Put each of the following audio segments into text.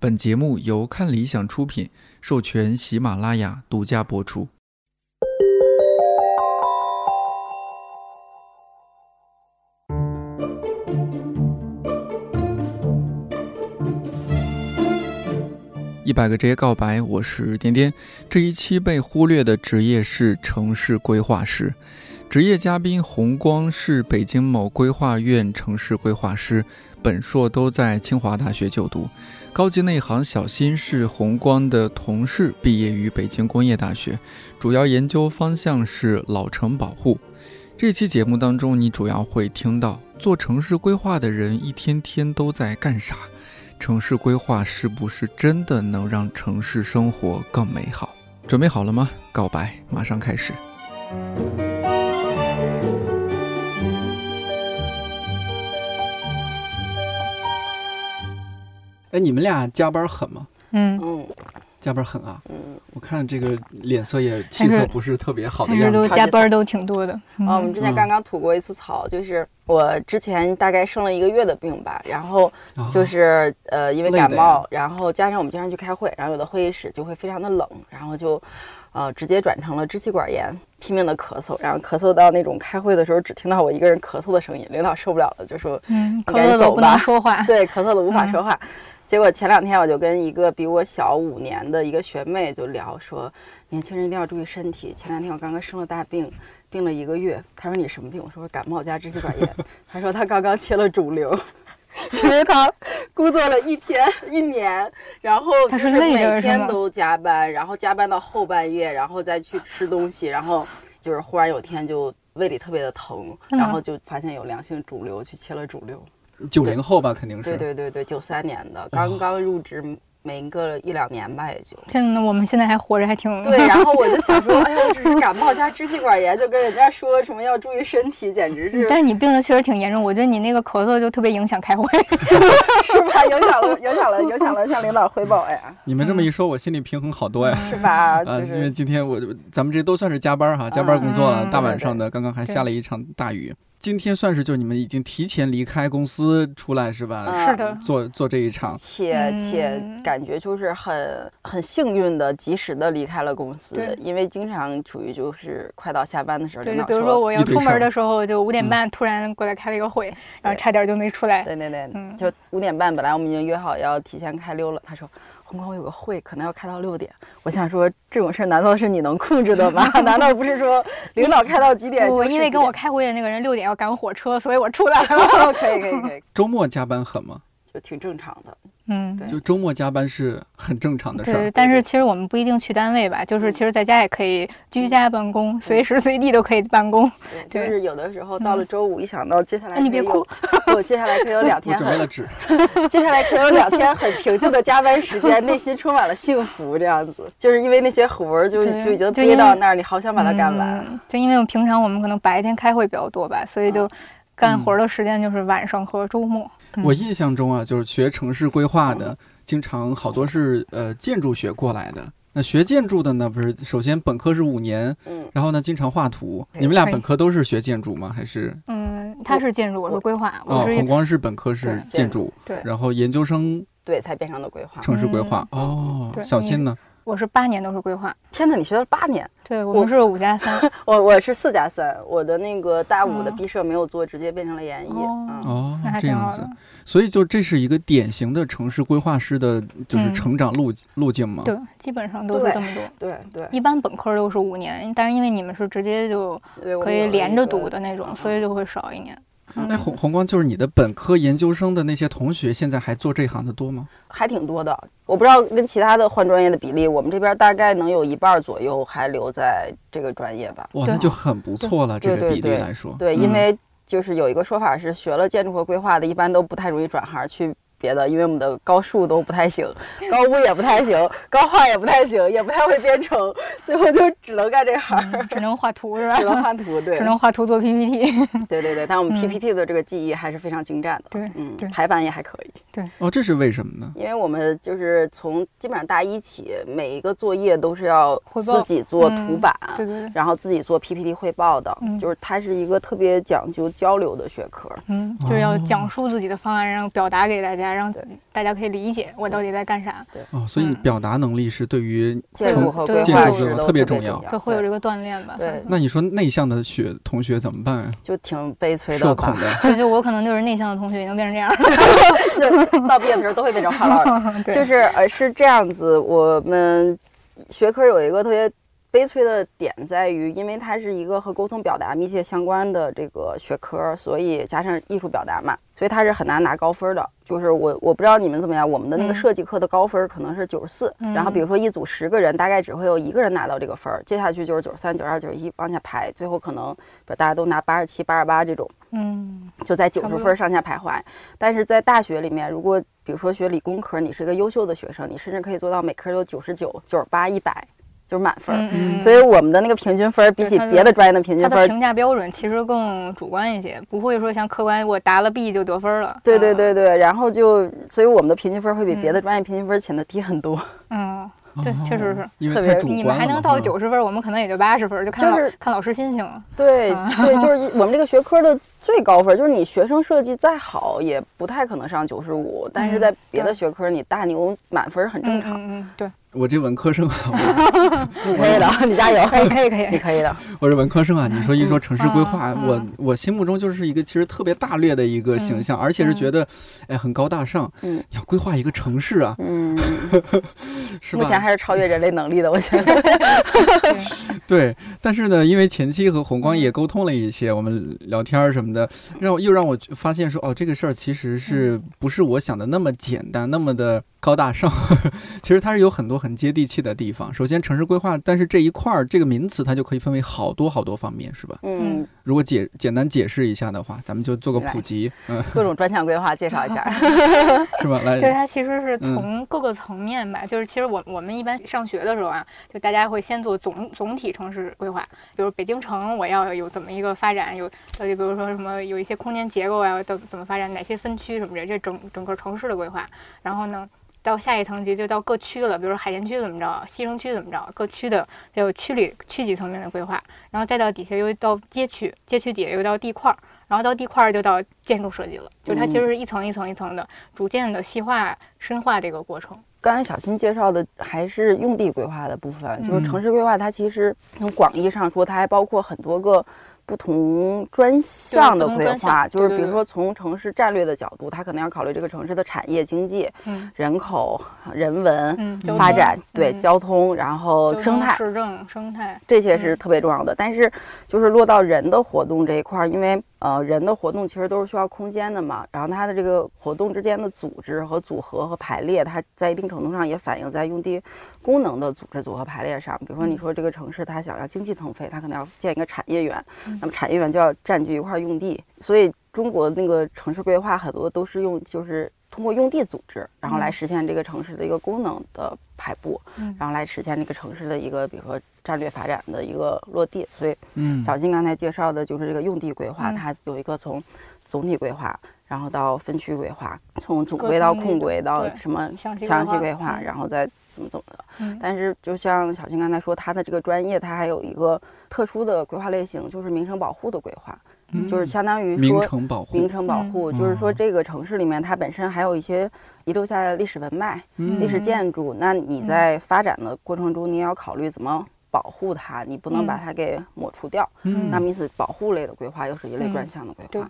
本节目由看理想出品，授权喜马拉雅独家播出。一百个职业告白，我是颠颠。这一期被忽略的职业是城市规划师。职业嘉宾洪光是北京某规划院城市规划师，本硕都在清华大学就读。高级内行小新是洪光的同事，毕业于北京工业大学，主要研究方向是老城保护。这期节目当中，你主要会听到做城市规划的人一天天都在干啥。城市规划是不是真的能让城市生活更美好？准备好了吗？告白马上开始。哎，你们俩加班狠吗？嗯嗯加班狠啊！嗯，我看这个脸色也气色不是特别好的样子。但是都加班都挺多的。啊，我们之前刚刚吐过一次槽，就是我之前大概生了一个月的病吧，然后啊就是呃因为感冒，然后加上我们经常去开会，然后有的会议室就会非常的冷，然后就呃直接转成了支气管炎，拼命的咳嗽，然后咳嗽到那种开会的时候只听到我一个人咳嗽的声音，领导受不了了，就说嗯，咳赶紧走嗽都不能吧说话。对，咳嗽的无法嗯说话。结果前两天我就跟一个比我小五年的一个学妹就聊说，年轻人一定要注意身体。前两天我刚刚生了大病，病了一个月。她说你什么病？我说感冒加支气管炎。她说她刚刚切了肿瘤，因为她工作了一天一年，然后她就是是累着是吗每天都加班，然后加班到后半夜，然后再去吃东西，然后就是忽然有天就胃里特别的疼，嗯然后就发现有良性肿瘤，去切了肿瘤。九零后吧，肯定是。对对对对，九三年的，刚刚入职没个一两年吧，也就。天呐，我们现在还活着，还挺对，然后我就想说，哎呀，我只是感冒加支气管炎，就跟人家说什么要注意身体，简直是但是你病的确实挺严重，我觉得你那个咳嗽就特别影响开会。是吧？影响了，影响了，影响了向领导汇报呀，你们这么一说，我心里平衡好多呀。是吧？啊，就因为今天我咱们这都算是加班哈，加班工作了，嗯大晚上的，刚刚还下了一场大雨。今天算是就你们已经提前离开公司出来是吧？嗯是的，做做这一场，且且嗯感觉就是很很幸运的，及时的离开了公司对，因为经常处于就是快到下班的时候，对，比如说我要出门的时候，就五点嗯。半突然过来开了一个会，然后差点就没出来。对对对，嗯。就五点半，本来我们已经约好要提前开溜了。他说：“红光，我有个会，可能要开到六点。”我想说，这种事儿难道是你能控制的吗？难道不是说领导开到几点就我因为跟我开会的那个人六点要赶火车，所以我出来了。可以可以可以，周末加班狠吗？就挺正常的。嗯，对就周末加班是很正常的事对，儿。但是其实我们不一定去单位吧，就是其实在家也可以居家办公，随时随地都可以办公。对，就是有的时候到了周五，一想到接下来哎你别哭，我接下来可以有两 天很准备了纸，接下来可有两天很平静的加班时间，内心充满了幸福，这样子，就是因为那些活儿就就已经堆到那儿，你好想把它干完。嗯就因为我们平常我们可能白天开会比较多吧，所以就干活的时间就是晚上和周末。嗯我印象中啊，就是学城市规划的，经常好多是呃建筑学过来的。那学建筑的呢，不是首先本科是五年，嗯，然后呢经常画图。你们俩本科都是学建筑吗？还是嗯，他是建筑，我是规划，哦红光是本科是建筑，对，然后研究生对，才变成的规划。城市规划。哦，小新呢？我是八年都是规划。天哪，你学了八年，对我们是五加三。我我是四加三，我的那个大五的哦毕设没有做，直接变成了研一。哦那还，这样子挺好的。。所以就这是一个典型的城市规划师的，就是嗯成长路路径嘛。对，基本上都是对这么多。对对一般本科都是五年，但是因为你们是直接就可以连着读的那种，嗯所以就会少一年。哎，红红光就是你的本科研究生的那些同学，现在还做这行的多吗？还挺多的。我不知道跟其他的换专业的比例，我们这边大概能有一半左右还留在这个专业吧。哇，那就很不错了，这个比例对对对来说。对，嗯因为就是有一个说法是，学了建筑和规划的，一般都不太容易转行去别的，因为我们的高数都不太行，高物也不太行，高画也不太行，也不太会编程，最后就只能干这行儿，只能画图是吧只？能画图。对 只，能画图做 PPT。对对对，但我们嗯 PPT 的这个记忆还是非常精湛的。对嗯对，排版也还可以。对哦，这是为什么呢？因为我们就是从基本上大一起，每一个作业都是要汇报自己做嗯图版，对对对，然后自己做 PPT 汇报的，嗯就是它是一个特别讲究交流的学科。嗯，就是要哦讲述自己的方案，然后表达给大家，家，让大家可以理解我到底在干啥。对哦，所以表达能力是对于建筑和规建划特别重要，对，会有这个锻炼吧。对，那你说内向的学同学怎么办啊？就挺悲催的，社恐的。对，就我可能就是内向的同学，已经变成这样了，到毕业的时候都会变成话唠。就是呃，是这样子，我们学科有一个特别。悲催的点在于，因为它是一个和沟通表达密切相关的这个学科，所以加上艺术表达嘛，所以它是很难拿高分的。就是我我不知道你们怎么样，我们的那个设计课的高分可能是九十四，然后比如说一组十个人，大概只会有一个人拿到这个分儿，接下去就是九十三、九十二、九十一往下排，最后可能大家都拿八十七、八十八这种，嗯，就在九十分上下徘徊。但是在大学里面，如果比如说学理工科，你是一个优秀的学生，你甚至可以做到每科都九十九、九十八、一百。就是满分，所以我们的那个平均分比起别的专业的平均分，评价标准其实更主观一些，不会说像客观我答了 B 就得分了。对对对对，然后就所以我们的平均分会比别的专业平均分显得低很多。嗯，对，确实是，特别你们还能到九十分，我们可能也就八十分，就看就是看老师心情了。对对，就是 我们这个学科的最高分，就是你学生设计再好，也不太可能上九十五，但是在别的学科你大牛满分很正常。嗯嗯，对。我这文科生啊，你可以的，你加油，可以可以可以，你可以的。我是文科生啊，你说一说城市规划，我我心目中就是一个其实特别大略的一个形象，而且是觉得哎很高大上。嗯，要规划一个城市啊，嗯，是吧？目前还是超越人类能力的，我觉得。对，但是呢，因为前期和红光也沟通了一些，我们聊天什么的，让我又让我发现说，哦，这个事儿其实是不是我想的那么简单，那么的。高大上，其实它是有很多很接地气的地方。首先，城市规划，但是这一块儿这个名词，它就可以分为好多好多方面，是吧？嗯。如果解简单解释一下的话，咱们就做个普及。嗯。各种专项规划介绍一下，是吧？来。就是它其实是从各个层面吧。就是其实我我们一般上学的时候啊，就大家会先做总总体城市规划，比如北京城我要有怎么一个发展，有呃就比如说什么有一些空间结构啊，怎怎么发展，哪些分区什么的，这整整个城市的规划。然后呢？到下一层级就到各区了，比如说海淀区怎么着，西城区怎么着，各区的还有区里区级层面的规划，然后再到底下又到街区，街区底下又到地块儿，然后到地块儿就到建筑设计了，就是它其实是一层一层一层的，逐渐的细化深化这个过程。刚才小新介绍的还是用地规划的部分，就是城市规划，它其实从广义上说，它还包括很多个。不同专项的规划，就是比如说从城市战略的角度，它可能要考虑这个城市的产业经济、人口、人文发展，对交通，然后生态、市政、生态这些是特别重要的。但是就是落到人的活动这一块儿，因为。呃，人的活动其实都是需要空间的嘛，然后它的这个活动之间的组织和组合和排列，它在一定程度上也反映在用地功能的组织组合排列上。比如说，你说这个城市它想要经济腾飞，它可能要建一个产业园，那么产业园就要占据一块用地。所以中国那个城市规划很多都是用，就是通过用地组织，然后来实现这个城市的一个功能的排布，然后来实现这个城市的一个，比如说。战略发展的一个落地，所以，嗯，小金刚才介绍的就是这个用地规划，它有一个从总体规划，然后到分区规划，从总规到控规到什么详细规划，然后再怎么怎么的。但是，就像小金刚才说，他的这个专业，他还有一个特殊的规划类型，就是名城保护的规划。就是相当于说名城保护，名城保护就是说这个城市里面它本身还有一些遗留下来的历史文脉、历史建筑，那你在发展的过程中，你也要考虑怎么保护它，你不能把它给抹除掉。那么因此，保护类的规划又是一类专项的规划。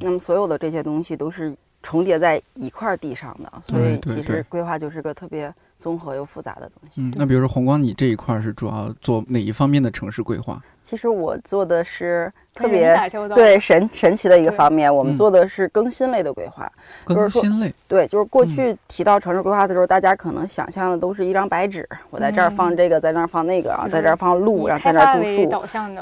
那么所有的这些东西都是重叠在一块地上的，所以其实规划就是个特别。综合又复杂的东西。嗯，那比如说红光，你这一块是主要做哪一方面的城市规划？其实我做的是特别对神神奇的一个方面，我们做的是更新类的规划。更新类，对，就是过去提到城市规划的时候，大家可能想象的都是一张白纸，我在这儿放这个，在那儿放那个，然后在这儿放路，然后在这儿种树。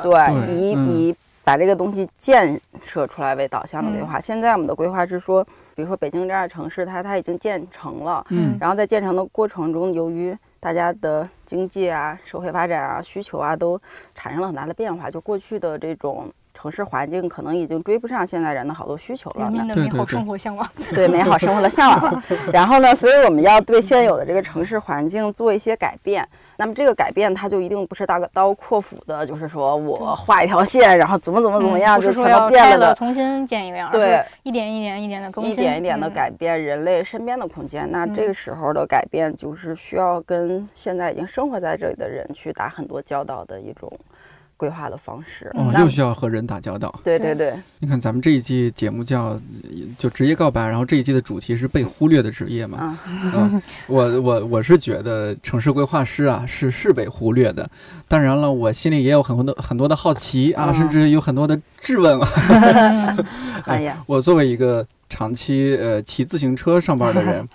对，以以把这个东西建设出来为导向的规划。现在我们的规划是说。比如说北京这样的城市，它它已经建成了，嗯，然后在建成的过程中，由于大家的经济啊、社会发展啊、需求啊，都产生了很大的变化。就过去的这种城市环境可能已经追不上现在人的好多需求了。人民的美好生活向往，对美好生活的向往了。然后呢，所以我们要对现有的这个城市环境做一些改变。那么这个改变，它就一定不是大刀阔斧的，就是说我画一条线，然后怎么怎么怎么样，就全都变了的，重新建一个样。对，一点一点一点的更新，一点一点的改变人类身边的空间。那这个时候的改变，就是需要跟现在已经生活在这里的人去打很多交道的一种。规划的方式，哦，又需要和人打交道。对对对，你看咱们这一季节目叫就职业告白，然后这一季的主题是被忽略的职业嘛。嗯，我我我是觉得城市规划师啊是是被忽略的。当然了，我心里也有很多的很多的好奇啊，甚至有很多的质问啊。哎呀，我作为一个长期呃骑自行车上班的人。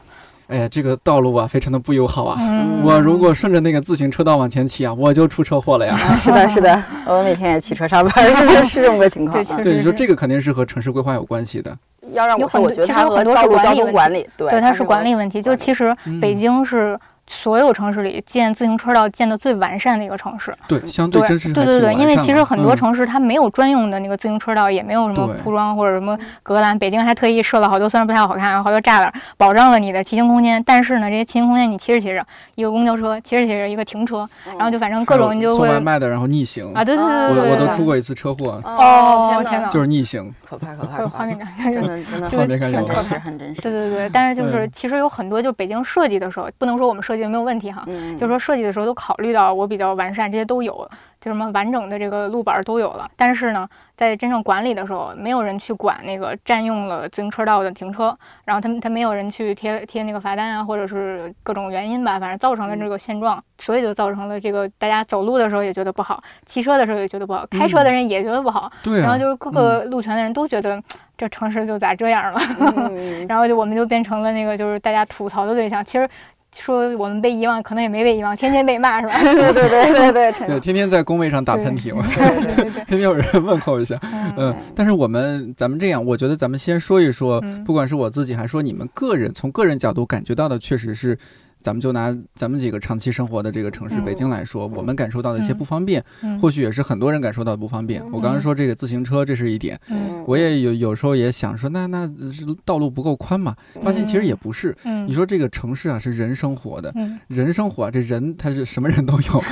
哎呀，这个道路啊，非常的不友好啊！我如果顺着那个自行车道往前骑啊，我就出车祸了呀！是的，是的，我每天也骑车上班，是这么个情况。对，你说这个肯定是和城市规划有关系的。要让我说，我觉得它和道路交通管理，对，它是管理问题。就其实北京是。所有城市里建自行车道建的最完善的一个城市，对，相对真是对对对，因为其实很多城市它没有专用的那个自行车道，也没有什么铺装或者什么隔栏。北京还特意设了好多，虽然不太好看，好多栅栏，保障了你的骑行空间。但是呢，这些骑行空间你骑着骑着，一个公交车骑着骑着一个停车，然后就反正各种你就会送外卖的，然后逆行啊，对对对对，我我都出过一次车祸哦，天哪，就是逆行，可怕可怕，有画面感，真的真的画面感有，很真实。对对对，但是就是其实有很多，就北京设计的时候，不能说我们设计没有问题哈。就是说设计的时候都考虑到我比较完善，这些都有，就什么完整的这个路板都有了。但是呢，在真正管理的时候，没有人去管那个占用了自行车道的停车，然后他他没有人去贴贴那个罚单啊，或者是各种原因吧，反正造成了这个现状，所以就造成了这个大家走路的时候也觉得不好，骑车的时候也觉得不好，开车的人也觉得不好。对。然后就是各个路权的人都觉得这城市就咋这样了，然后就我们就变成了那个就是大家吐槽的对象。其实。说我们被遗忘，可能也没被遗忘，天天被骂是吧？对对对对对对，天天在工位上打喷嚏嘛，天天有人问候一下，嗯。但是我们咱们这样，我觉得咱们先说一说，不管是我自己还是说你们个人，从个人角度感觉到的，确实是。咱们就拿咱们几个长期生活的这个城市北京来说，我们感受到的一些不方便，或许也是很多人感受到的不方便。我刚刚说这个自行车，这是一点。我也有有时候也想说，那那是道路不够宽嘛？发现其实也不是。你说这个城市啊，是人生活的，人生活，这人他是什么人都有。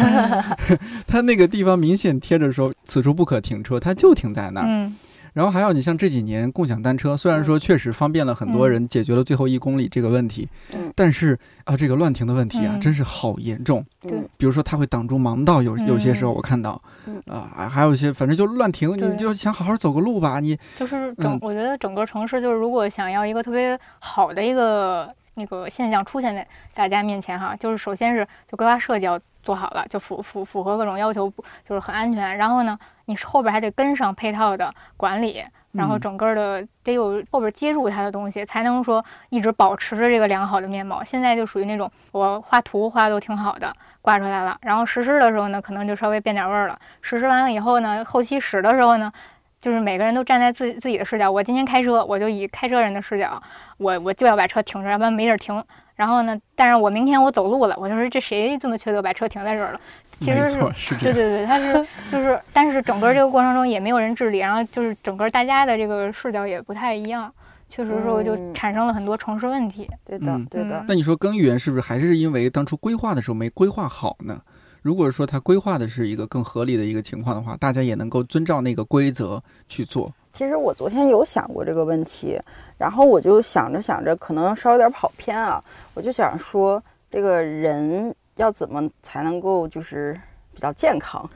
他那个地方明显贴着说此处不可停车，他就停在那儿。然后还有，你像这几年共享单车，虽然说确实方便了很多人，解决了最后一公里这个问题，但是啊，这个乱停的问题啊，真是好严重。对，比如说它会挡住盲道，有有些时候我看到，啊，还有一些反正就乱停，你就想好好走个路吧，你就是整，我觉得整个城市就是如果想要一个特别好的一个那个现象出现在大家面前哈，就是首先是就规划设计要做好了，就符符符合各种要求，就是很安全，然后呢。你后边还得跟上配套的管理，然后整个的得有后边接住它的东西，才能说一直保持着这个良好的面貌。现在就属于那种我画图画都挺好的，挂出来了，然后实施的时候呢，可能就稍微变点味儿了。实施完了以后呢，后期使的时候呢，就是每个人都站在自自己的视角。我今天开车，我就以开车人的视角，我我就要把车停着，要不然没地儿停。然后呢，但是我明天我走路了，我就说这谁这么缺德把车停在这儿了？其实是，对对对，他是 就是，但是整个这个过程中也没有人治理，然后就是整个大家的这个视角也不太一样，确实说就产生了很多城市问题。对的，对的。那你说根源是不是还是因为当初规划的时候没规划好呢？如果说他规划的是一个更合理的一个情况的话，大家也能够遵照那个规则去做。其实我昨天有想过这个问题，然后我就想着想着，可能稍微有点跑偏啊，我就想说，这个人。要怎么才能够就是比较健康？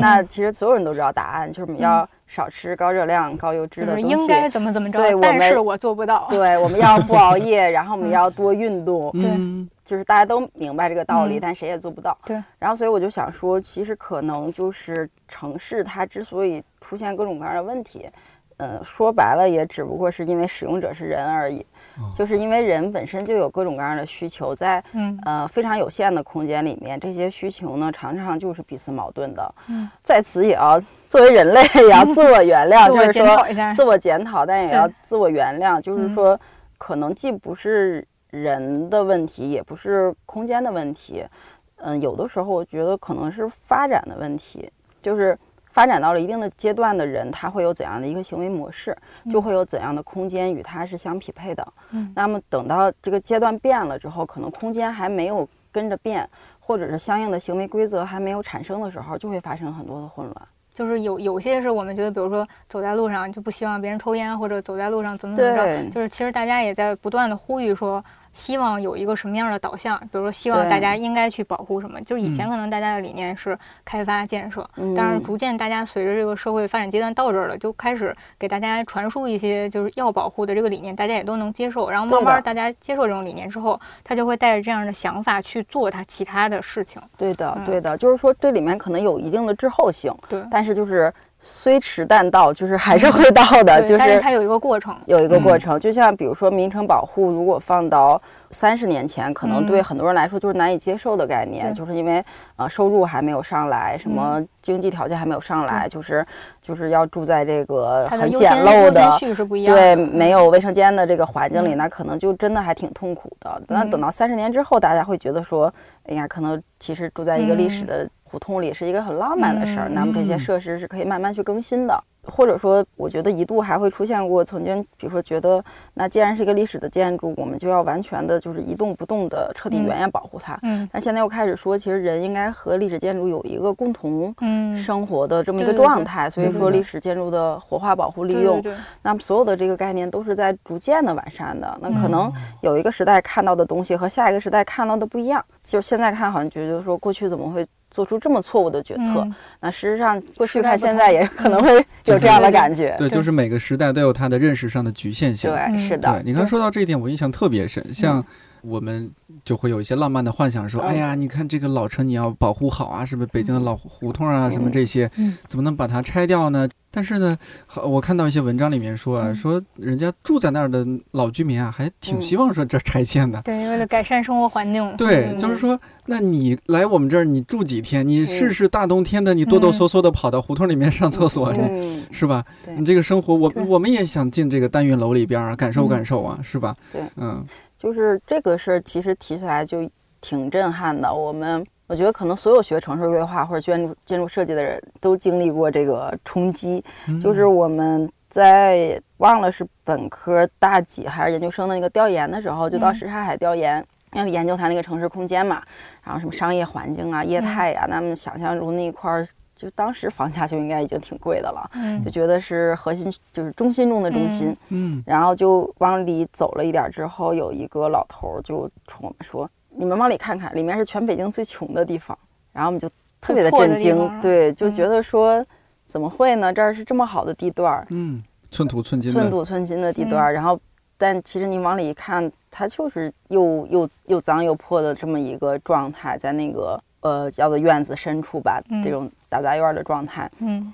那其实所有人都知道答案，就是我们要少吃高热量、高油脂的东西。应该怎么怎么着？对，但是我做不到。对，我们要不熬夜，然后我们 要多运动。对，就是大家都明白这个道理，但谁也做不到。对。然后，所以我就想说，其实可能就是城市它之所以出现各种各样的问题，嗯，说白了也只不过是因为使用者是人而已。就是因为人本身就有各种各样的需求，在呃非常有限的空间里面，这些需求呢常常就是彼此矛盾的。嗯，在此也要作为人类也要自我原谅，就是说自我检讨，但也要自我原谅，就是说可能既不是人的问题，也不是空间的问题。嗯，有的时候我觉得可能是发展的问题，就是发展到了一定的阶段的人，他会有怎样的一个行为模式，就会有怎样的空间与他是相匹配的。嗯那么等到这个阶段变了之后，可能空间还没有跟着变，或者是相应的行为规则还没有产生的时候，就会发生很多的混乱。就是有有些是我们觉得，比如说走在路上就不希望别人抽烟，或者走在路上怎么怎么着，就是其实大家也在不断的呼吁说，希望有一个什么样的导向，比如说希望大家应该去保护什么。就是以前嗯可能大家的理念是开发建设，嗯但是逐渐大家随着这个社会发展阶段到这儿了，就开始给大家传输一些就是要保护的这个理念，大家也都能接受。然后慢慢大家接受这种理念之后，他就会带着这样的想法去做他其他的事情。对的，嗯对的，就是说这里面可能有一定的滞后性，对，但是就是虽迟但到，就是还是会到的，就是但是它有一个过程。有一个过嗯。程。就像比如说名城保护，如果放到三十年前，可能对嗯。很多人来说就是难以接受的概念，就是因为呃收入还没有上来，什么嗯。经济条件还没有上来，就是就是要住在这个很简陋的。对，嗯。没有卫生间的这个环境里，嗯。那可能就真的还挺痛苦的。那嗯。等到三十年之后，大家会觉得说，哎呀，可能其实住在一个历史嗯。的胡同里是一个很浪漫的事儿。嗯那么这些嗯设施是可以慢慢去更新的，或者说，我觉得一度还会出现过曾经，比如说觉得，那既然是一个历史的建筑，我们就要完全的就是一动不动的彻底嗯原样保护它。嗯但现在又开始说，其实人应该和历史建筑有一个共同嗯，生活的这么一个状态，所以说历史建筑的活化、保护、利用那么所有的这个概念都是在逐渐的完善的。那可嗯能有一个时代看到的东西和下一个时代看到的不一样。就现在看，好像觉得说过去怎么会做出这么错误的决策？嗯那事实上，过去看现在也可能会有这样的感觉。对，对就是每个时代都有它的认识上的局限性。对，嗯是的对，你刚对说到这一点，我印象特别深。像我们就会有一些浪漫的幻想，说：“嗯哎呀，你看这个老城你要保护好啊，是不是？北京的老胡同啊，什么这些嗯，怎么能把它拆掉呢？”但是呢，好我看到一些文章里面说啊，嗯说人家住在那儿的老居民啊，还挺嗯希望说这拆迁的。对，为了改善生活环境。对，嗯就是说，那你来我们这儿，你住几天？你试嗯试大冬天的，你哆哆嗦嗦的跑到胡同里面上厕所，是吧？你这个生活，我我们也想进这个单元楼里边儿啊，感受嗯感受啊，是吧？对嗯就是这个事儿，其实提起来就挺震撼的。我们我觉得可能所有学城市规划或者建筑建筑设计的人都经历过这个冲击，嗯。就是我们在忘了是本科大几还是研究生的那个调研的时候，就到嗯。什刹海调研，要研究它那个城市空间嘛，然后什么商业环境啊、业态呀、那么想象中那一块儿，就当时房价就应该已经挺贵的了，嗯就觉得是核心，就是中心中的中心。嗯然后就往里走了一点儿之后，有一个老头儿就冲我们说：“你们往里看看，里面是全北京最穷的地方。”然后我们就特别的震惊对，就嗯觉得说。怎么会呢？这儿是这么好的地段儿，嗯，寸土寸金的，寸土寸金的地段儿，然后，但其实你往里一看，它就是又又又脏又破的这么一个状态，在那个呃叫做院子深处吧，嗯这种大杂院儿的状态。嗯，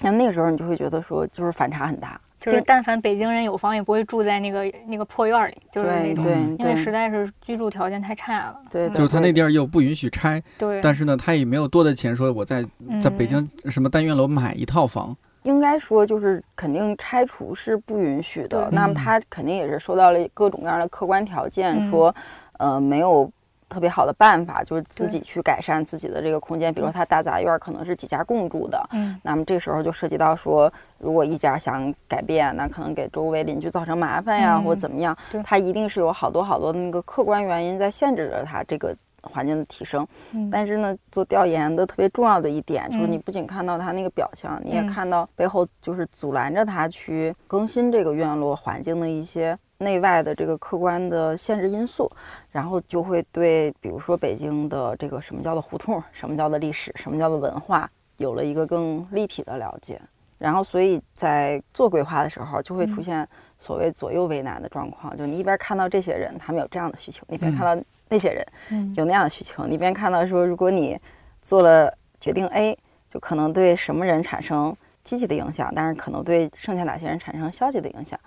那那个时候你就会觉得说，就是反差很大。就是但凡北京人有房，也不会住在那个那个破院儿里，就是那种，对对因为实在是居住条件太差了。对嗯就是他那地儿又不允许拆，对，但是呢，他也没有多的钱说我在在北嗯京什么单元楼买一套房，应该说，就是肯定拆除是不允许的。那么他肯定也是受到了各种各样的客观条件，嗯说，呃，没有特别好的办法，就是自己去改善自己的这个空间。比如说，它大杂院儿可能是几家共住的，嗯。那么这时候就涉及到说，如果一家想改变，那可能给周围邻居造成麻烦呀，嗯或怎么样对，它一定是有好多好多的那个客观原因在限制着它这个环境的提升。嗯，但是呢，做调研的特别重要的一点就是，嗯。你不仅看到他那个表象，你也嗯。看到背后就是阻拦着他去更新这个院落环境的一些内外的这个客观的限制因素，然后就会对，比如说北京的这个什么叫做胡同，什么叫做历史，什么叫做文化，有了一个更立体的了解。然后，所以在做规划的时候，就会出嗯现所谓左右为难的状况，就你一边看到这些人他们有这样的需求，一边嗯看到那些人嗯有那样的需求，你一边看到说，如果你做了决定 A，就可能对什么人产生积极的影响，但是可能对剩下哪些人产生消极的影响。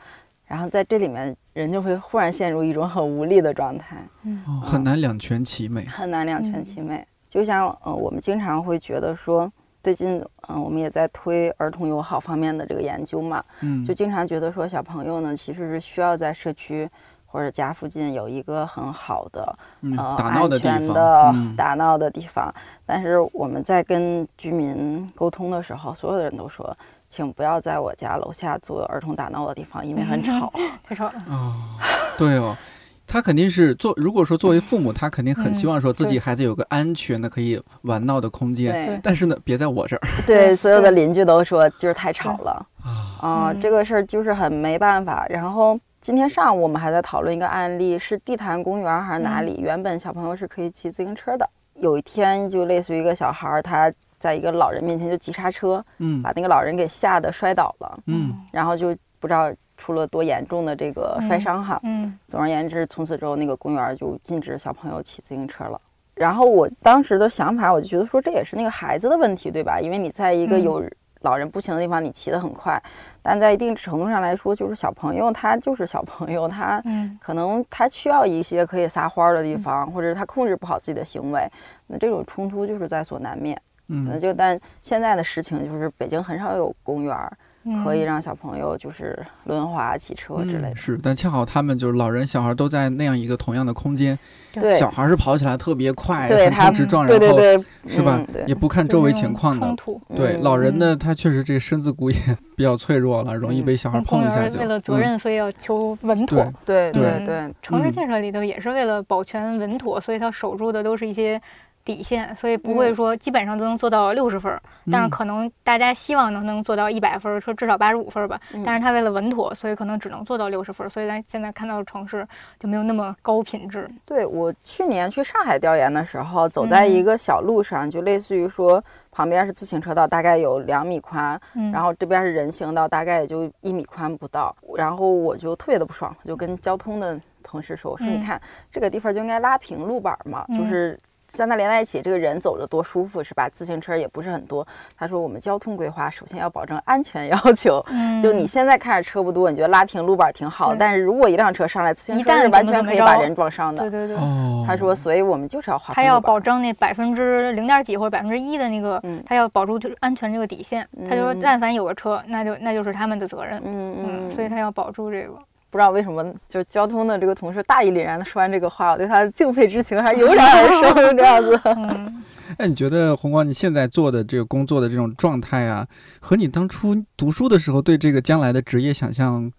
然后在这里面，人就会忽然陷入一种很无力的状态，嗯哦，很难两全其美。很难两全嗯其美。就像呃，我们经常会觉得说，最近嗯、呃我们也在推儿童友好方面的这个研究嘛，嗯，就经常觉得说，小朋友呢其实是需要在社区或或者家附近有一个很好的嗯，呃打闹的地安全方，的嗯打闹的地方。但是我们在跟居民沟通的时候，所有的人都说，请不要在我家楼下做儿童打闹的地方，因为很吵。太吵了。哦，对哦，他肯定是做，如果说作为父母，他肯定很希望说自己孩子有个安全的可以玩闹的空间，对但是呢，别在我这儿对，所有的邻居都说就是太吵了啊。这个事儿就是很没办法。然后今天上午我们还在讨论一个案例，是地坛公园还是哪里？原本小朋友是可以骑自行车的，有一天就类似于一个小孩儿，他在一个老人面前就急刹车，嗯把那个老人给吓得摔倒了，嗯然后就不知道出了多严重的这个摔伤哈。嗯总而言之，从此之后那个公园就禁止小朋友骑自行车了。然后我当时的想法，我就觉得说这也是那个孩子的问题，对吧？因为你在一个嗯有老人步行的地方，你骑得很快，但在一定程度上来说，就是小朋友他就是小朋友，他嗯可能他需要一些可以撒欢儿的地方，或者是他控制不好自己的行为，那这种冲突就是在所难免。那嗯就但现在的实情就是北京很少有公园儿嗯，可以让小朋友就是轮滑、骑车之类的。嗯是，但恰好他们就是老人小孩都在那样一个同样的空间，对小孩是跑起来特别快，横冲直撞，然后对对，是吧嗯、对也不看周围情况的冲。突。对，嗯老人呢，他确实这个身子骨也 比较脆弱了，容易被小孩公碰一下就。园为了责嗯任，所以要求稳妥。对对对嗯，城市建设里头也是为了保全稳妥，所以他守住的都是一些底线，所以不会说基本上都能做到六十分儿，但是嗯可能大家希望能能做到一百分儿，说至少八十五分儿吧。嗯但是他为了稳妥，所以可能只能做到六十分儿，所以咱现在看到的城市就没有那么高品质。对我去年去上海调研的时候，走在一个小路上，就类似于说旁边是自行车道，大概有两米宽，嗯，然后这边是人行道，大概也就一米宽不到。然后我就特别的不爽，我就跟交通的同事说：“我说嗯你看、这个地方就应该拉平路板嘛，就嗯是。”将它连在一起，这个人走着多舒服，是吧？自行车也不是很多。他说，我们交通规划首先要保证安全要求。嗯就你现在看着车不多，你觉得拉平路板挺好，对但是如果一辆车上来，自行一旦车是完全可以把人撞伤的对。对对。哦，他说，所以我们就是要划他要保证那百分之零点几或者百分之一的那个，嗯他要保住就是安全这个底线。他就说，嗯但凡有个车，那就那就是他们的责任。嗯嗯，嗯，所以他要保住这个。不知道为什么，就交通的这个同事大义凛然的说完这个话，我对他的敬佩之情还油然而生，这样子。嗯，哎，你觉得红光你现在做的这个工作的这种状态啊，和你当初读书的时候对这个将来的职业想象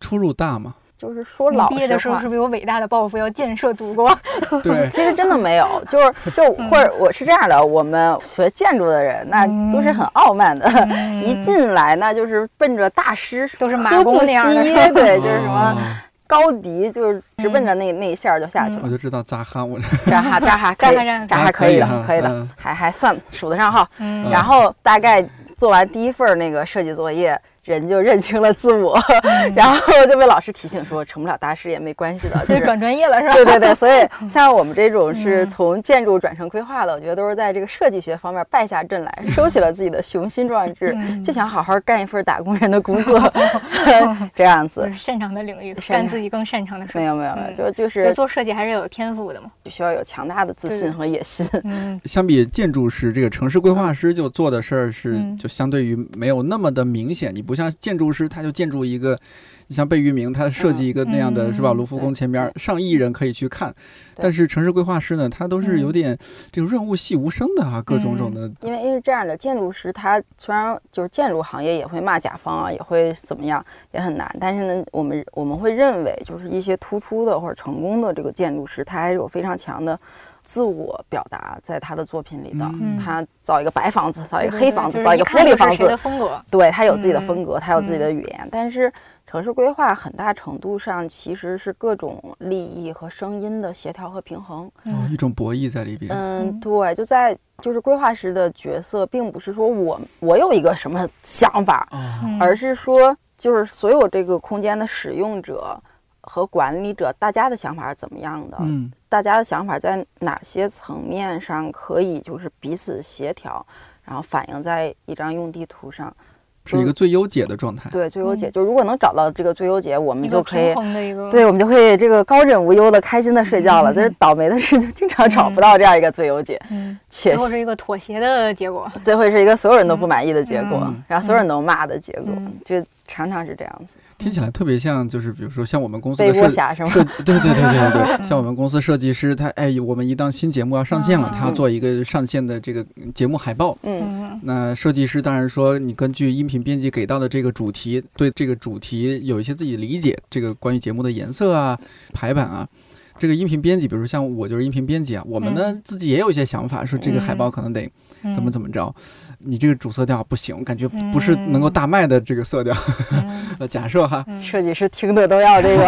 出入大吗？就是说老毕业的时候是不是有伟大的抱负要建设祖国？对，其实真的没有，就是 就嗯或者我是这样的，我们学建筑的人那都是很傲慢的，一进来那就是奔着大师都是马工那样的对，就是什么哦高迪，就是直奔着那那一线儿就下去了。我就知道扎哈我扎哈扎哈可以扎哈扎，扎哈可以的啊可以的嗯，还还算数得上号。嗯然后大概做完第一份那个设计作业，人就认清了自我，然后就被老师提醒说，成不了大师也没关系的，就是转专业了是吧？对对对，所以 像我们这种是嗯从建筑转成规划的，我觉得都是在这个设计学方面败下阵来，收起了自己的雄心壮志，嗯就想好好干一份打工人的工作，这样子就。是擅长的领域，干自己更擅长的事。没有没有没有，嗯就就就是做设计还是有天赋的嘛。需要有强大的自信和野心。嗯相比建筑师，这个城市规划师就做的事儿是嗯就相对于没有那么的明显。你不像建筑师，他就建筑一个，你像贝聿铭，他设计一个那样的嗯是吧？嗯卢浮宫前边上亿人可以去看，但是城市规划师呢，他都是有嗯点这个润物细无声的啊，各种种的。因为因为是这样的，建筑师他虽然就是建筑行业也会骂甲方啊，也会怎么样，也很难。但是呢，我们我们会认为，就是一些突出的或者成功的这个建筑师，他还是有非常强的自我表达在他的作品里的。嗯他造一个白房子，造一个黑房子，对就是造一个玻璃房子谁的，风格？对他有自己的嗯风格，他有自己的语言。但是城市规划很大程度上其实是各种利益和声音的协调和平衡。哦，一种博弈在里边。嗯，嗯对，就在就是规划师的角色，并不是说我我有一个什么想法，哦，嗯而是说就是所有这个空间的使用者和管理者，大家的想法是怎么样的？嗯，大家的想法在哪些层面上可以就是彼此协调，然后反映在一张用地图上。是一个最优解的状态。对，最优解，嗯就如果能找到这个最优解，我们就可以对，我们就可以这个高枕无忧的、开心的睡觉了。但是倒霉的是，就经常找不到这样一个最优解，嗯，且最后是一个妥协的结果。最后是一个所有人都不满意的结果，嗯然后所有人都骂的结果，嗯就常常是这样子。听起来特别像，就是比如说像我们公司的设？设计，对对对对对对，像我们公司设计师，他哎，我们一档新节目要上线了，他要做一个上线的这个节目海报。嗯嗯那设计师当然说，你根据音频编辑给到的这个主题，对这个主题有一些自己理解，这个关于节目的颜色啊、排版啊。这个音频编辑，比如像我就是音频编辑啊，我们呢自己也有一些想法，说这个海报可能得嗯怎么怎么着，你这个主色调不行，感觉不是能够大卖的这个色调。嗯呃，假设哈，嗯设计师听的都要这个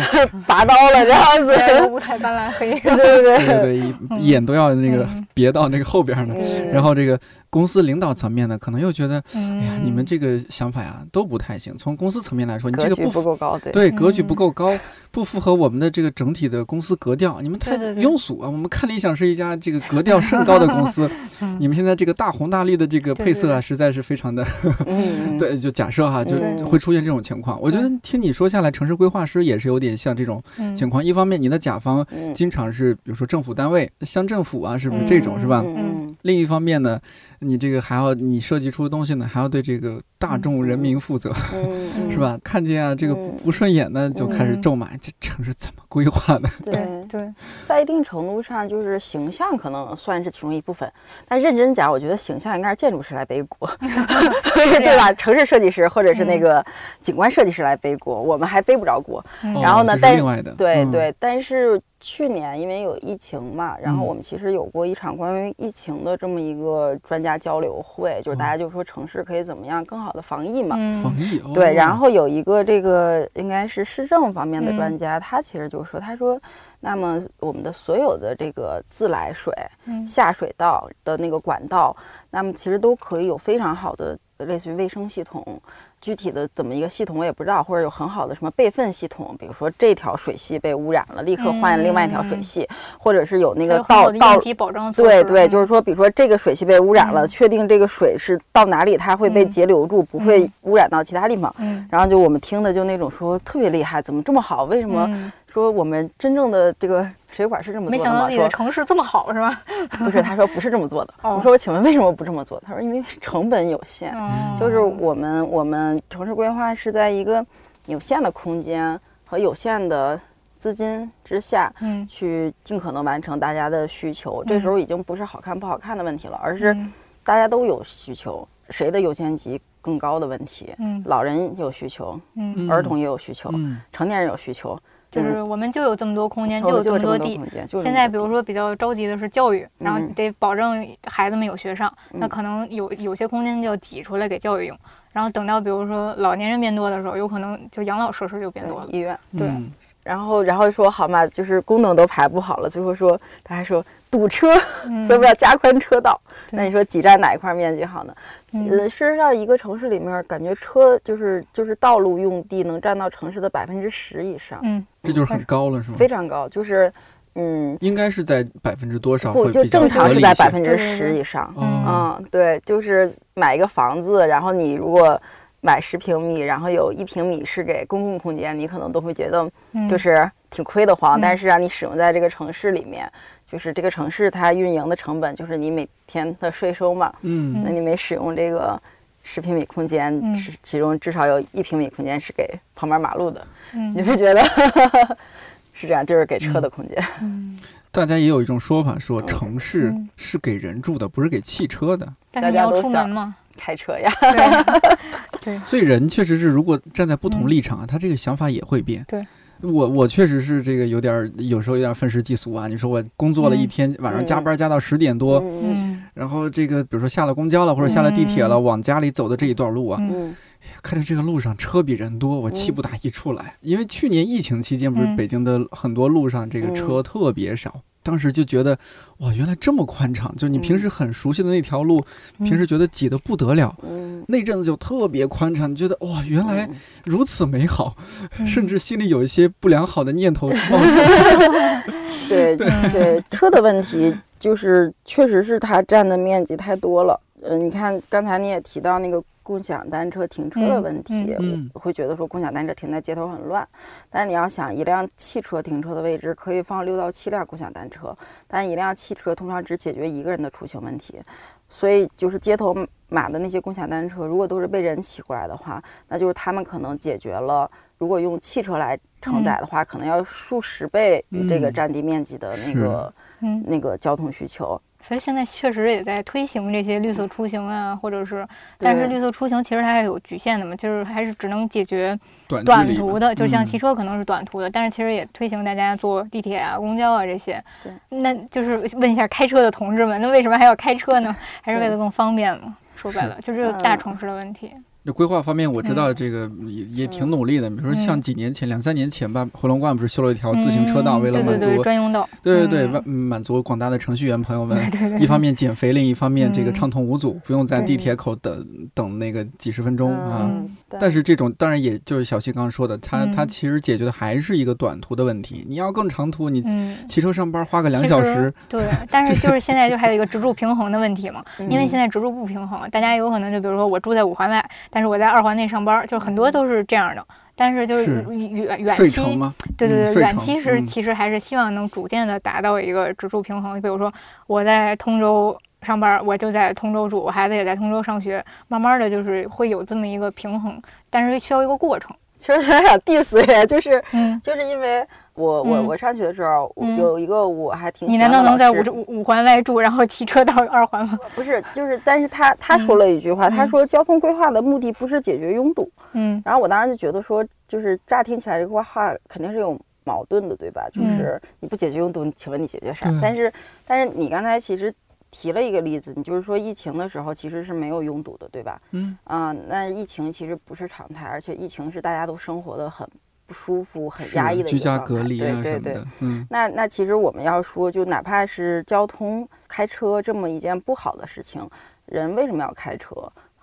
对拔刀了，这样子。对五彩斑斓黑。对对对。对对对，一眼都要那个嗯别到那个后边儿呢。嗯然后这个公司领导层面呢，可能又觉得，哎哎呀，你们这个想法呀都不太行。从公司层面来说，你这格局个不符不够高，对。对格局不嗯够高，不符合我们的这个整体的公司格调，你们太庸俗啊！我们看理想是一家这个格调甚高的公司，嗯你们现在这个大红大绿的这个配色啊，对实在是非常的嗯，对。就假设哈，就嗯会出现这种情况。我觉得听你说下来，城市规划师也是有点像这种嗯情况。一方面，你的甲方嗯，经常是比如说政府单位、乡政府啊，是不是这种是吧？嗯。另一方面呢，你这个还要你设计出的东西呢，还要对这个大众人民负责，是吧？看见啊这个嗯不顺眼呢，就开始嗯咒骂这城市怎么规划的？对，对，在一定程度上，就是形象可能算是其中一部分，但认真讲，我觉得形象应该是建筑师来背锅，对吧？城市设计师或者是那嗯。个景观设计师来背锅，我们还背不着锅。嗯。然后呢另外的，嗯，对对，但是去年因为有疫情嘛，然后嗯。我们其实有过一场关于疫情的这么一个专家交流会，就是大家就说城市可以怎么样更好的防疫嘛。嗯。防疫哦，对，然后有一个这个应该是市政方面的嗯。专家，他其实就说，他说，那么我们的所有的这个自来水嗯。下水道的那个管道，那么其实都可以有非常好的类似于卫生系统。具体的怎么一个系统我也不知道，或者有很好的什么备份系统，比如说这条水系被污染了，立刻换另外一条水嗯。系，或者是有那个道道有很好的应急保障对对，就是说，比如说这个水系被污染了，嗯。确定这个水是到哪里它会被嗯。截留住，不会嗯。污染到其他地方。嗯。然后就我们听的就那种说特别厉害，怎么这么好？为什么嗯说我们真正的这个水管是这么做的吗？没想到自己的说城市这么好是吧？不是，他说不是这么做的。哦我说我请问为什么不这么做？他说因为成本有限，哦就是我们我们城市规划是在一个有限的空间和有限的资金之下。嗯去尽可能完成大家的需求，这时候已经不是好看不好看的问题了，而是嗯大家都有需求，谁的优先级更高的问题。嗯老人有需求，儿童也有需求，嗯成年人有需求，就是我们就有这么多空间，就有这这么么多地。现在比如说比较着急的是教育，然后嗯得保证孩子们有学上，那嗯可能有有些空间就要挤出来给教育用。然后等到比如说老年人变多的时候，有可能就养老设施就变多了。对医院，对嗯然后然后说好嘛，就是功能都排不好了，最后说他还说堵车，嗯 所以我们要加宽车道。那你说挤占哪一块面积好呢？嗯呃，事实上，一个城市里面，感觉车就是就是道路用地能占到城市的百分之十以上，嗯，这就是很高了，是吗？非常高。就是嗯，应该是在百分之多少不就正常是在百分之十以上。哦嗯，对，就是买一个房子，然后你如果买十平米，然后有一平米是给公共空间，你可能都会觉得嗯就是挺亏得慌。嗯但是让你使用在这个城市里面，就是这个城市它运营的成本就是你每天的税收嘛。嗯那你每使用这个十平米空间，其中至少有一平米空间是给旁边马路的，嗯你会觉得是这样，就是给车的空间。嗯，大家也有一种说法，说城市嗯是给人住的，不是给汽车的。但是你要大家都想出门嘛，开车呀，对，所以人确实是，如果站在不同立场啊，他这个想法也会变。对。我我确实是这个有点儿，有时候有点愤世嫉俗啊。你说我工作了一嗯天，晚上加班加到十点多，然后这个比如说下了公交了或者下了地铁了，嗯往家里走的这一段路啊，看着这个路上车比人多，我气不打一处来。因为去年疫情期间，不是嗯北京的很多路上这个车特别少，当时就觉得哇，原来这么宽敞，就你平时很熟悉的那条路，嗯平时觉得挤得不得了。嗯，那阵子就特别宽敞，你觉得哇，原来嗯如此美好，嗯甚至心里有一些不良好的念头 冒出。对对，车的问题就是确实是它占的面积太多了。呃，你看刚才你也提到那个共享单车停车的问题，嗯我会觉得说共享单车停在街头很乱。但你要想，一辆汽车停车的位置可以放六到七辆共享单车，但一辆汽车通常只解决一个人的出行问题，所以就是街头码的那些共享单车，如果都是被人骑过来的话，那就是他们可能解决了，如果用汽车来承载的话，可能要数十倍于这个嗯。占地面积的那个、嗯，那个交通需求。所以现在确实也在推行这些绿色出行啊，或者是，但是绿色出行其实它还有局限的嘛，就是还是只能解决短短途的，就像嗯汽车可能是短途的，但是其实也推行大家坐地铁啊、公交啊这些。对，那就是问一下开车的同志们，那为什么还要开车呢？还是为了更方便嘛？说白了，就这个大嗯城市的问题。那规划方面，我知道嗯这个也也挺努力的。比如说像嗯几年前、两三年前吧，回龙观不是修了一条自行车道，为了满足嗯对对对专用道，对对对嗯满满足广大的程序员朋友们，一方面减肥，另一方面这个嗯畅通无阻，不用在地铁口等等那个几十分钟啊。但是这种当然也就是小西刚刚说的，它它嗯其实解决的还是一个短途的问题。你要更长途，你嗯。骑车上班花个两小时，对，但是就是现在就还有一个直住平衡的问题嘛，因为嗯现在直住不平衡，大家有可能就比如说我住在五环外，但是我在二环内上班，就很多都是这样的。但是就是是远远期？对对对，嗯远期是嗯其实还是希望能逐渐的达到一个指数平衡。比如说我在通州上班，我就在通州住，我孩子也在通州上学，慢慢的就是会有这么一个平衡，但是需要一个过程。其实有点 diss 也就是嗯，就是因为我我嗯我上学的时候，有一个我还挺你喜欢的难道能在五五五环外住，然后骑车到二环吗？不是，就是，但是他他说了一句话，他嗯说交通规划的目的不是解决拥堵。嗯然后我当时就觉得说，就是乍听起来这个话肯定是有矛盾的，对吧？就嗯是你不解决拥堵，请问你解决啥对？但是但是你刚才其实提了一个例子，你就是说疫情的时候其实是没有拥堵的，对吧？嗯啊、那疫情其实不是常态，而且疫情是大家都生活的很不舒服、很压抑的一居家个状态隔离啊对对对。那那其实我们要说，就哪怕是交通开车这么一件不好的事情，人为什么要开车？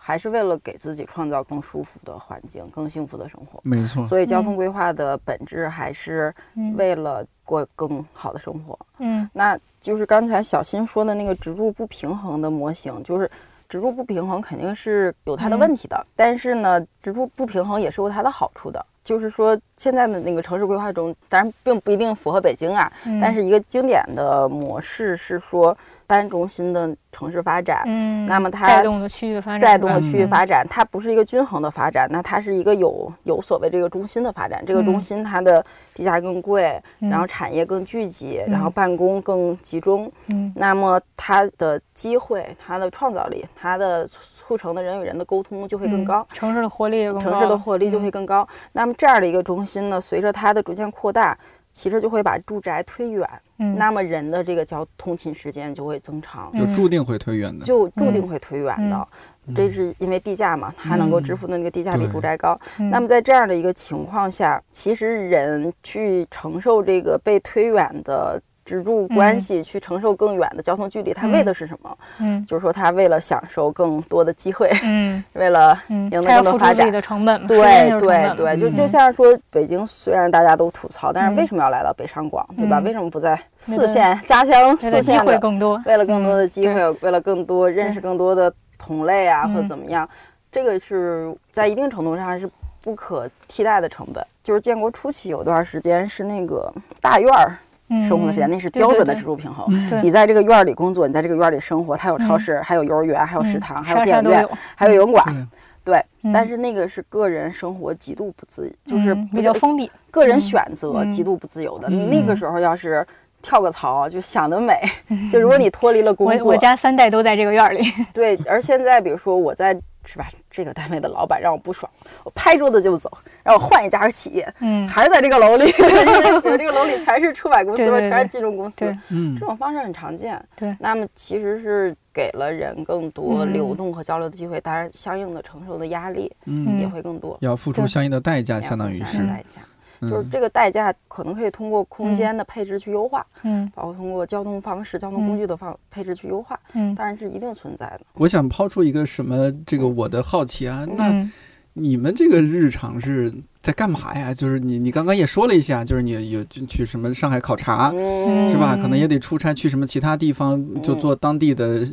还是为了给自己创造更舒服的环境、更幸福的生活。没错，所以交嗯通规划的本质还是嗯为了过更好的生活。嗯那就是刚才小新说的那个植入不平衡的模型，就是植入不平衡肯定是有它的问题的，但是呢，植入不平衡也是有它的好处的。就是说，现在的那个城市规划中，当然并不一定符合北京啊，嗯，但是一个经典的模式是说单中心的城市发展，嗯，那么它带动的区域的发展，带动的区域发展，它不是一个均衡的发展，那它是一个有有所谓这个中心的发展。这个中嗯心它的地价更贵，嗯。然后产业更聚集，嗯。然后办公更集中，嗯。那么它的机会、它的创造力、它的促成的人与人的沟通就会更嗯高。城市的活力也更高，城市的活力就会嗯。更高。那么这样的一个中心呢，随着它的逐渐扩大，其实就会把住宅推远，嗯，那么人的这个交通勤时间就会增长，嗯就注定会推远的。就注定会推远的。嗯这是因为地价嘛，它能够支嗯付的那个地价比住宅高。嗯那么在这样的一个情况下，其实人去承受这个被推远的支柱关嗯系，去承受更远的交通距离，他为的是什么？嗯就是说他为了享受更多的机会，嗯 为了嗯，赢得更多的成本嘛，时对对对，就嗯就像说北京，虽然大家都吐槽，但是为嗯什么要来到北上广，对吧？嗯为什么不在四线家乡四线的？会更多，为了更多的嗯机会，为了更多认识更多的同类啊，嗯或者怎么样，这个是在一定程度上是不可替代的成本。就是建国初期有段时间是那个大院儿嗯生活的时间，那是标准的对。对植入平衡。你在这个院儿里工作，你在这个院儿里生活，它有超嗯。市，还有幼儿园，还有食嗯堂，还有电影院，啥都有，还有游泳馆。对。但是那个是个人生活极度不自，就是比较封闭，个人嗯。选择嗯。极度不自由的。嗯。你那个时候要是跳个槽，就想得美。就如果你脱离了工作我我，家三代都在这个院儿里，对，而现在比如说我在是吧，这个单位的老板让我不爽，我拍桌子就走，让我换一家企业，嗯，还是在这个楼里，因为这个楼里全是出版公司全是金融公司，对嗯这种方式很常见。对那么其实是给了人更多嗯流动和交流的机会，当然相应的承受的压力嗯，也会更多。要付出相应的代价，相当于是代价，就是嗯。这个代价可能可以通过空嗯。间的配置去优化，嗯。包括通过交通方式、交通工具的方配置去优化，嗯。当然是一定存在的。我想抛出一个什么这个我的好奇啊，那嗯你们这个日常是在干嘛呀？就是你你刚刚也说了一下，就是你有去什么上海考察。嗯，是吧？嗯可能也得出差去什么其他地方，就嗯做当地的呃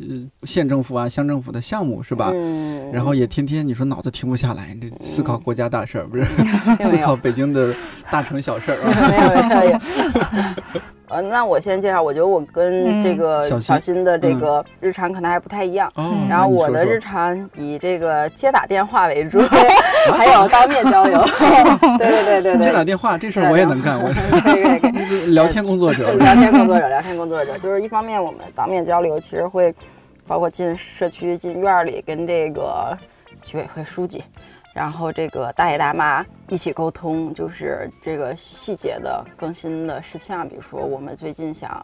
县政府啊、乡政府的项目，是吧？嗯，然后也天天你说脑子停不下来，你这思考国家大事儿，不是 思考北京的大城小事儿啊。呃，那我先介绍，我觉得我跟这个嗯小新的这个日常可能还不太一样。哦，嗯然后我的日常以这个接打电话为主，还有当面交流。对对对对对，接打电话这事儿我也能干，我可以可以可以。聊天工作者。聊天工作者，聊天工作者，就是一方面我们当面交流，其实会包括进社区、进院儿里跟这个居委会书记，然后这个大爷大妈一起沟通，就是这个细节的更新的事项，比如说我们最近想。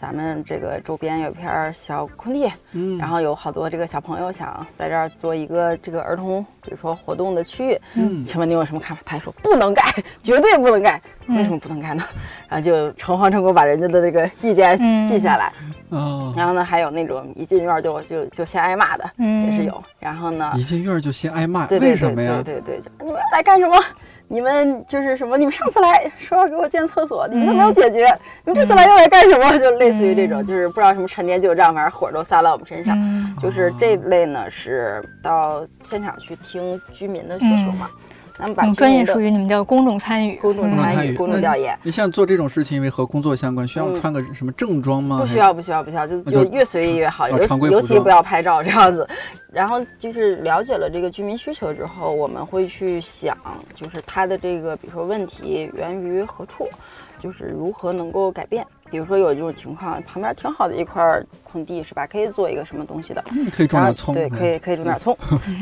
咱们这个周边有一片小空地，嗯，然后有好多这个小朋友想在这儿做一个这个儿童，比如说活动的区域，嗯请问你有什么看法？他还说不能盖，绝对不能盖。为什么不能盖呢？然后就诚惶诚恐把人家的这个意见嗯记下来。哦，然后呢，还有那种一进院儿就就就先挨骂的，嗯也是有。然后呢，一进院儿就先挨骂，对对对为什么呀？对对对，就你们来干什么？你们就是什么？你们上次来 说要给我建厕所，你们都没有解决，你们这次来又来干什么？就类似于这种，就是不知道什么陈年旧账，反正火都撒到我们身上。嗯就是这类呢，是到现场去听居民的需求嘛，那么专业术语你们叫公众参与。公众嗯参与、公众调研。你像做这种事情，因为和工作相关，需要嗯穿个什么正装吗？不需要，不需要，不需要，就就就越随意越好，哦尤其尤其不要拍照这样子。然后就是了解了这个居民需求之后，我们会去想，就是他的这个，比如说问题源于何处，就是如何能够改变。比如说有这种情况，旁边挺好的一块空地是吧？可以做一个什么东西的，嗯可以种点葱，然后对，可以可以种点葱。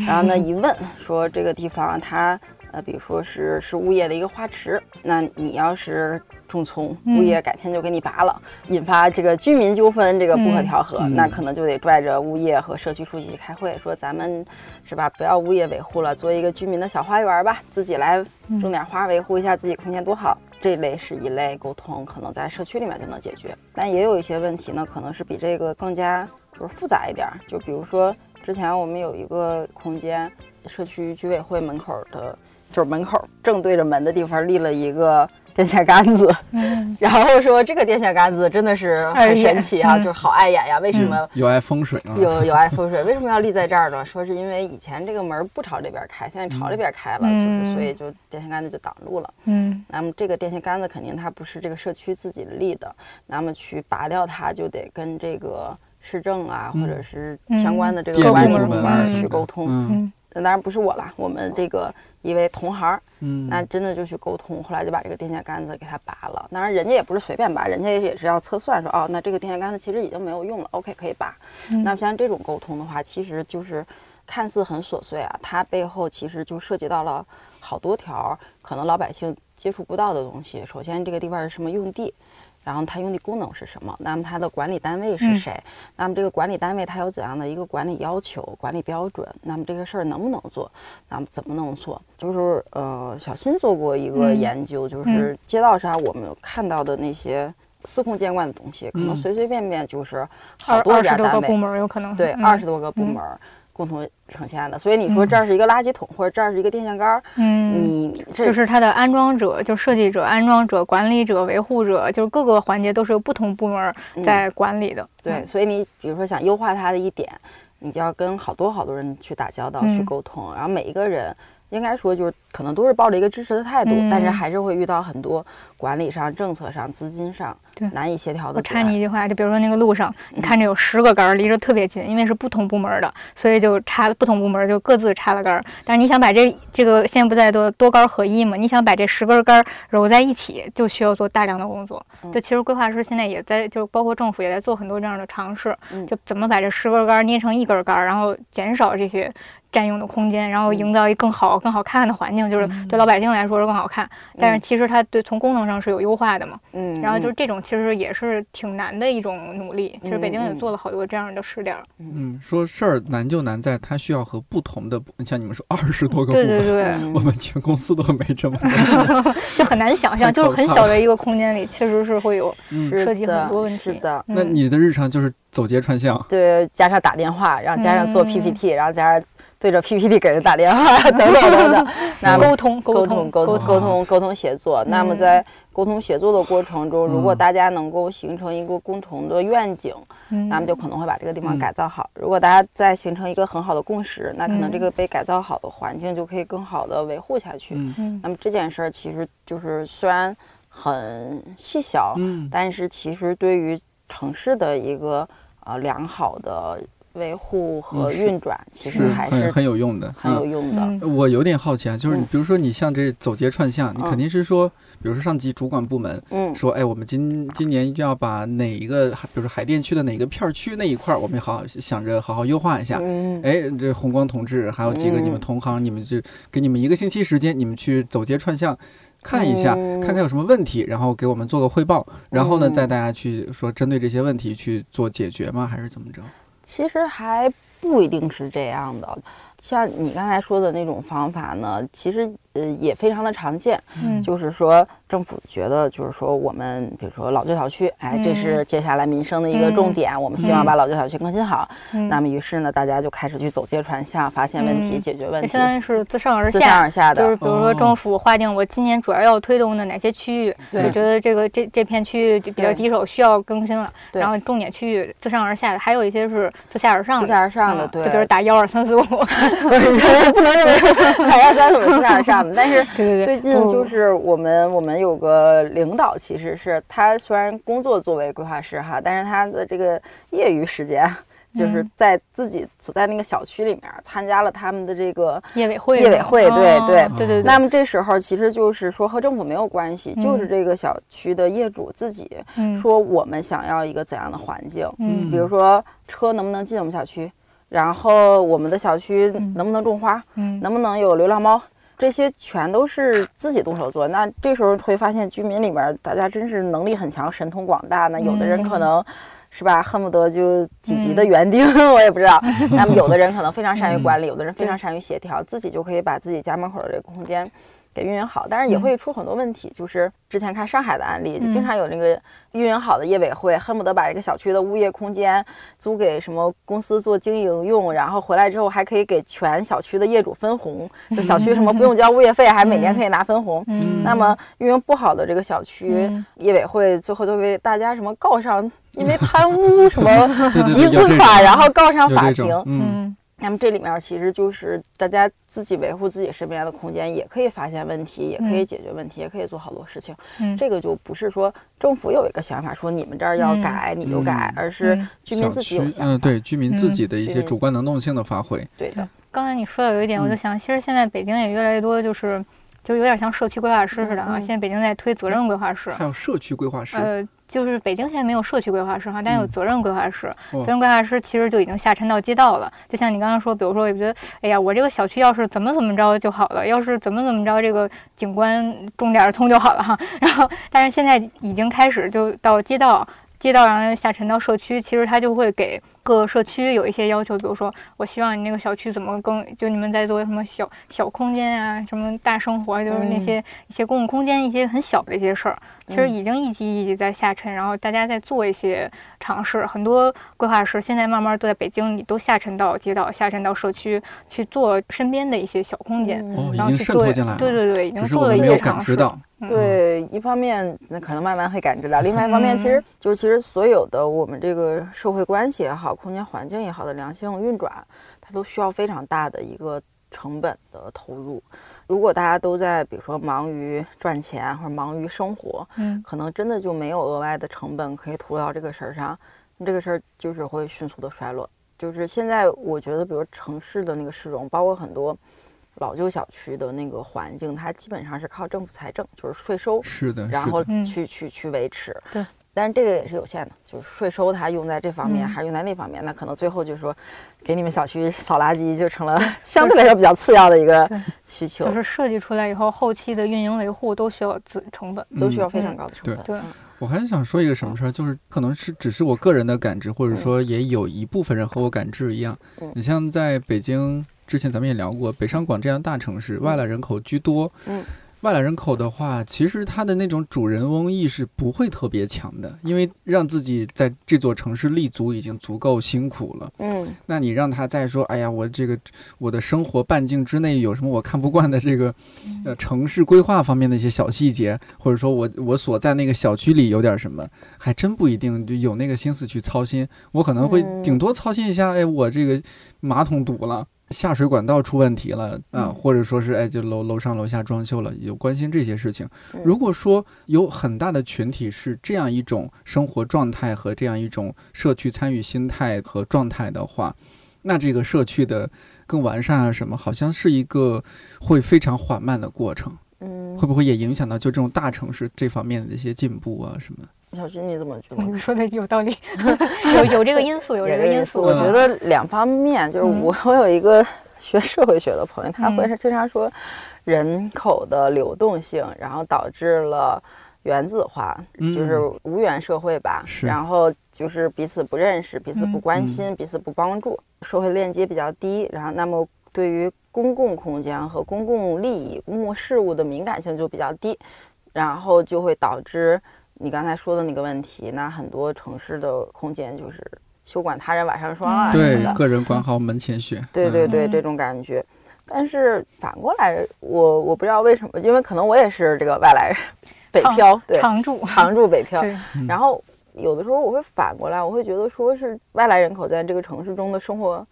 然后呢，一问说这个地方它呃，比如说是是物业的一个花池，那你要是种葱，嗯物业改天就给你拔了，引发这个居民纠纷，这个不可调和，嗯那可能就得拽着物业和社区书记去开会，说咱们是吧，不要物业维护了，做一个居民的小花园吧，自己来种点花，维护一下自己空间多好。这类是一类沟通，可能在社区里面就能解决，但也有一些问题呢，可能是比这个更加就是复杂一点儿。就比如说之前我们有一个空间，社区居委会门口的，就是门口正对着门的地方立了一个电线杆子，嗯 然后说这个电线杆子真的是很神奇啊，嗯就是好碍眼呀。为什么有碍风水啊。有有碍风水？为什么要立在这儿呢？说是因为以前这个门不朝这边开，现在朝这边开了，嗯就是所以就电线杆子就挡路了。嗯那么这个电线杆子肯定它不是这个社区自己立的，那么去拔掉它就得跟这个市政啊，嗯或者是相关的这个管理部门去沟通。那当然不是我啦，我们这个一位同行儿，嗯，那真的就去沟通，后来就把这个电线杆子给他拔了。当然人家也不是随便拔，人家也是要测算说，哦，那这个电线杆子其实已经没有用了，OK 可以拔。嗯那么像这种沟通的话，其实就是看似很琐碎啊，它背后其实就涉及到了好多条可能老百姓接触不到的东西。首先，这个地方是什么用地？然后它用的功能是什么？那么它的管理单位是嗯谁？那么这个管理单位它有怎样的一个管理要求、管理标准？那么这个事儿能不能做？那么怎么能做？就是呃，小新做过一个嗯研究，就是街道上我们看到的那些司空见惯的东西，可能嗯随随便便就是好二多二十多个部家单位，门有可能对，嗯二十多个部门儿共同呈现的。所以你说这儿是一个垃圾桶，或者这儿是一个电线杆儿，嗯。你就是它的安装者，就设计者、安装者、管理者、维护者，就是各个环节都是由不同部门在管理的。对，所以你比如说想优化它的一点，你就要跟好多好多人去打交道、去嗯沟通，然后每一个人应该说就是可能都是抱着一个支持的态度，但是嗯还是会遇到很多管理上、政策上、资金上难以协调的我。插你一句话，就比如说那个路上，嗯你看着有十个杆儿离着特别近，因为是不同部门儿的，所以就插了不同部门儿就各自插了杆儿。但是你想把这这个现在不在多多杆儿合一嘛？你想把这十根杆儿揉在一起，就需要做大量的工作。嗯就其实规划师现在也在，就包括政府也在做很多这样的尝试，嗯就怎么把这十根杆儿捏成一根杆儿，然后减少这些。占用的空间，然后营造一更好、更好看的环境，就是对老百姓来说是更好看。但是其实它对从功能上是有优化的嘛。嗯，然后就是这种，其实也是挺难的一种努力。其实北京也做了好多这样的试点儿。嗯，说事儿难就难在它需要和不同的部，像你们说二十多个部对门，对对，对我们全公司都没这么 多。就很难想象，就是很小的一个空间里，确实是会有涉及很多问题。的，嗯那你的日常就是走街串巷，对，加上打电话，然后加上做嗯 PPT，、然后加上对着 PPT 给人打电话 等等等等。那沟通沟通沟通沟通沟通协作。那么在沟通协作的过程中，如果大家能够形成一个共同的愿景，那么就可能会把这个地方改造好。如果大家再形成一个很好的共识，那可能这个被改造好的环境就可以更好的维护下去。那么这件事儿其实就是虽然很细小，但是其实对于城市的一个呃良好的。维护和运转其实还是很有用的，很有用的。我有点好奇啊，就是你比如说你像这走街串巷，你肯定是说，比如说上级主管部门，嗯，说哎，我们今今年一定要把哪一个，比如说海淀区的哪个片区那一块，我们好好想着好好优化一下。嗯，哎，这红光同志还有几个你们同行，你们就给你们一个星期时间，你们去走街串巷看一下，看看有什么问题，然后给我们做个汇报，然后呢，再大家去说针对这些问题去做解决吗？还是怎么着？其实还不一定是这样的，像你刚才说的那种方法呢，其实。呃，也非常的常见，嗯，就是说政府觉得，就是说我们比如说老旧小区，哎，这是接下来民生的一个重点，我们希望把老旧小区更新好。那么于是呢，大家就开始去走街串巷，发现问题，解决问题，相当于是自上而下，自上而下的。就是比如说政府划定我今年主要要推动的哪些区域，就觉得这个这这片区域比较棘手，需要更新了，然后重点区域自上而下的，还有一些是自下而上的，自下而上的，对，就比如打幺二三四五，不能认为打幺三四五自下而上。但是最近就是我们我们有个领导，其实是他虽然工作作为规划师哈，但是他的这个业余时间就是在自己所在那个小区里面参加了他们的这个业委会。业委会，对对对对。那么这时候其实就是说和政府没有关系，就是这个小区的业主自己说我们想要一个怎样的环境，嗯，比如说车能不能进我们小区，然后我们的小区能不能种花，嗯，能不能有流浪猫。这些全都是自己动手做，那这时候会发现居民里面大家真是能力很强，神通广大。那有的人可能，是吧，恨不得就几级的园丁，我也不知道。那么有的人可能非常善于管理，有的人非常善于协调，自己就可以把自己家门口的这个空间。给运营好，但是也会出很多问题。就是之前看上海的案例，就经常有那个运营好的业委会，恨不得把这个小区的物业空间租给什么公司做经营用，然后回来之后还可以给全小区的业主分红，就小区什么不用交物业费，还每年可以拿分红。那么运营不好的这个小区业委会，最后就被大家什么告上，因为贪污什么 集资款，然后告上法庭。嗯。那么这里面其实就是大家自己维护自己身边的空间，也可以发现问题，也可以解决问题，也可以做好多事情。嗯，这个就不是说政府有一个想法说你们这儿要改你就改，而是居民自己有想法。嗯，对，居民自己的一些主观能动性的发挥。对的。刚才你说的有一点，我就想，其实现在北京也越来越多，就是就有点像社区规划师似的啊。现在北京在推责任规划师，还有社区规划师。呃。就是北京现在没有社区规划师哈，但有责任规划师。责任规划师其实就已经下沉到街道了。就像你刚刚说，比如说，我觉得，哎呀，我这个小区要是怎么怎么着就好了，要是怎么怎么着，这个景观种点葱就好了哈。然后，但是现在已经开始就到街道，街道然后下沉到社区，其实它就会给。各个社区有一些要求，比如说，我希望你那个小区怎么更，就你们在做什么小小空间啊，什么大生活，就是那些一些公共空间一些很小的一些事儿，其实已经一级一级在下沉，然后大家在做一些尝试，很多规划师现在慢慢都在北京你都下沉到街道，下沉到社区去做身边的一些小空间，然后去做，对对对，已经做了一些尝试。对，一方面那可能慢慢会感知到，另外一方面，其实就是其实所有的我们这个社会关系也好，空间环境也好的良性运转，它都需要非常大的一个成本的投入。如果大家都在比如说忙于赚钱或者忙于生活，嗯，可能真的就没有额外的成本可以投入到这个事儿上，这个事儿就是会迅速的衰落。就是现在我觉得，比如城市的那个市容，包括很多。老旧小区的那个环境，它基本上是靠政府财政，就是税收，是的，然后去去去维持。对，但是这个也是有限的，就是税收它用在这方面还是用在那方面，那可能最后就是说，给你们小区扫垃圾就成了 相对来说比较次要的一个需求。就是设计出来以后，后期的运营维护都需要资成本，都需要非常高的成本。对，我还想说一个什么事儿，就是可能是只是我个人的感知，或者说也有一部分人和我感知一样。你像在北京。之前咱们也聊过，北上广这样大城市，外来人口居多。嗯，外来人口的话，其实他的那种主人翁意识不会特别强的，因为让自己在这座城市立足已经足够辛苦了。嗯，那你让他再说，哎呀，我这个我的生活半径之内有什么我看不惯的这个，呃，城市规划方面的一些小细节，或者说我我所在那个小区里有点什么，还真不一定就有那个心思去操心。我可能会顶多操心一下，哎，我这个马桶堵了。下水管道出问题了啊，或者说是哎，就楼楼上楼下装修了，有关心这些事情。如果说有很大的群体是这样一种生活状态和这样一种社区参与心态和状态的话，那这个社区的更完善啊什么，好像是一个会非常缓慢的过程。嗯，会不会也影响到就这种大城市这方面的一些进步啊什么？小徐，你怎么觉得？你说的有道理，有有这个因素，有这个因素。我觉得两方面，就是我 我有一个学社会学的朋友，他会经常说，人口的流动性，然后导致了原子化，就是无缘社会吧。然后就是彼此不认识，彼此不关心，彼此不帮助，社会链接比较低。然后，那么对于公共空间和公共利益、公共事务的敏感性就比较低，然后就会导致。你刚才说的那个问题，那很多城市的空间就是休管他人瓦上霜啊，对，个人管好门前雪，对对对，这种感觉。但是反过来，我我不知道为什么，因为可能我也是这个外来人，北漂，对，常住常住北漂。然后有的时候我会反过来，我会觉得说是外来人口在这个城市中的生活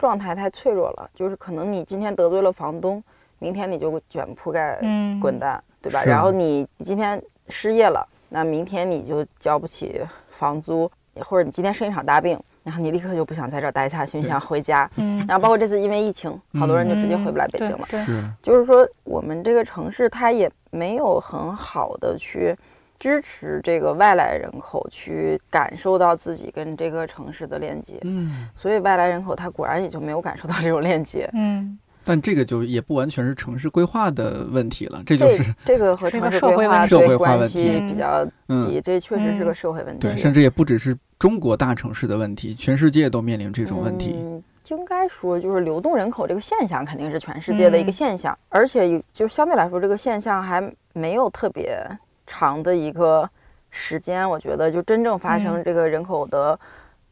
状态太脆弱了，就是可能你今天得罪了房东，明天你就卷铺盖滚蛋，对吧？然后你今天失业了。那明天你就交不起房租，或者你今天生一场大病，然后你立刻就不想在这儿待下去，你想回家。嗯，然后包括这次因为疫情，好多人就直接回不来北京了。是，就是说我们这个城市它也没有很好的去支持这个外来人口去感受到自己跟这个城市的链接。嗯，所以外来人口他果然也就没有感受到这种链接。嗯。但这个就也不完全是城市规划的问题了，这就是这个和城市规划社会化关系比较低，这确实是个社会问题。对，甚至也不只是中国大城市的问题，全世界都面临这种问题。嗯应该说，就是流动人口这个现象肯定是全世界的一个现象，而且就相对来说，这个现象还没有特别长的一个时间。我觉得，就真正发生这个人口的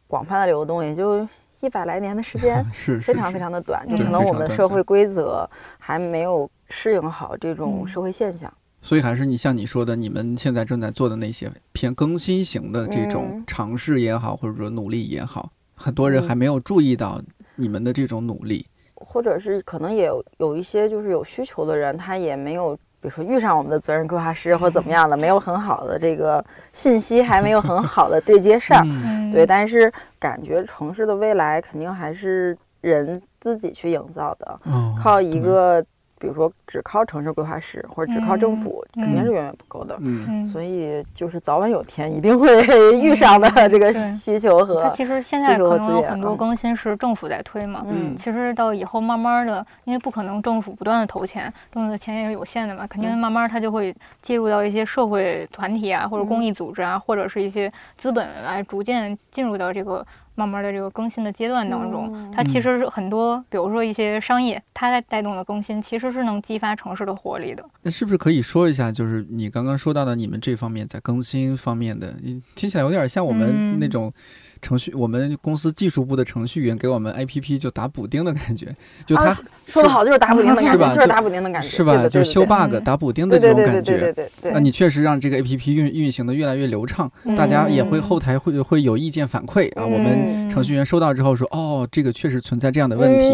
广泛的流动，也就。一百来年的时间 是非常非常的短，就可能我们的社会规则还没有适应好这种社会现象。所以还是你像你说的，你们现在正在做的那些偏更新型的这种尝试也好，或者说努力也好，很多人还没有注意到你们的这种努力，或者是可能也有有一些就是有需求的人，他也没有。比如说遇上我们的责任规划师或怎么样的，没有很好的这个信息，还没有很好的对接上，对。但是感觉城市的未来肯定还是人自己去营造的，靠一个。比如说，只靠城市规划师或者只靠政府，肯定是远远不够的。嗯，所以就是早晚有天一定会遇上的这个需求和它其实现在可能有很多更新是政府在推嘛。嗯，其实到以后慢慢的，因为不可能政府不断的投钱，政府的钱也是有限的嘛，肯定慢慢它就会介入到一些社会团体啊，或者公益组织啊，或者是一些资本来逐渐进入到这个。慢慢的这个更新的阶段当中，它其实是很多，比如说一些商业，它在带动的更新，其实是能激发城市的活力的。那是不是可以说一下，就是你刚刚说到的你们这方面在更新方面的，听起来有点像我们那种。程序，我们公司技术部的程序员给我们 APP 就打补丁的感觉，就他说的好，就是打补丁的感觉，就是打补丁的感觉，是吧？就是修 bug、打补丁的这种感觉。对对对对那你确实让这个 APP 运运行的越来越流畅，大家也会后台会会有意见反馈啊。我们程序员收到之后说，哦，这个确实存在这样的问题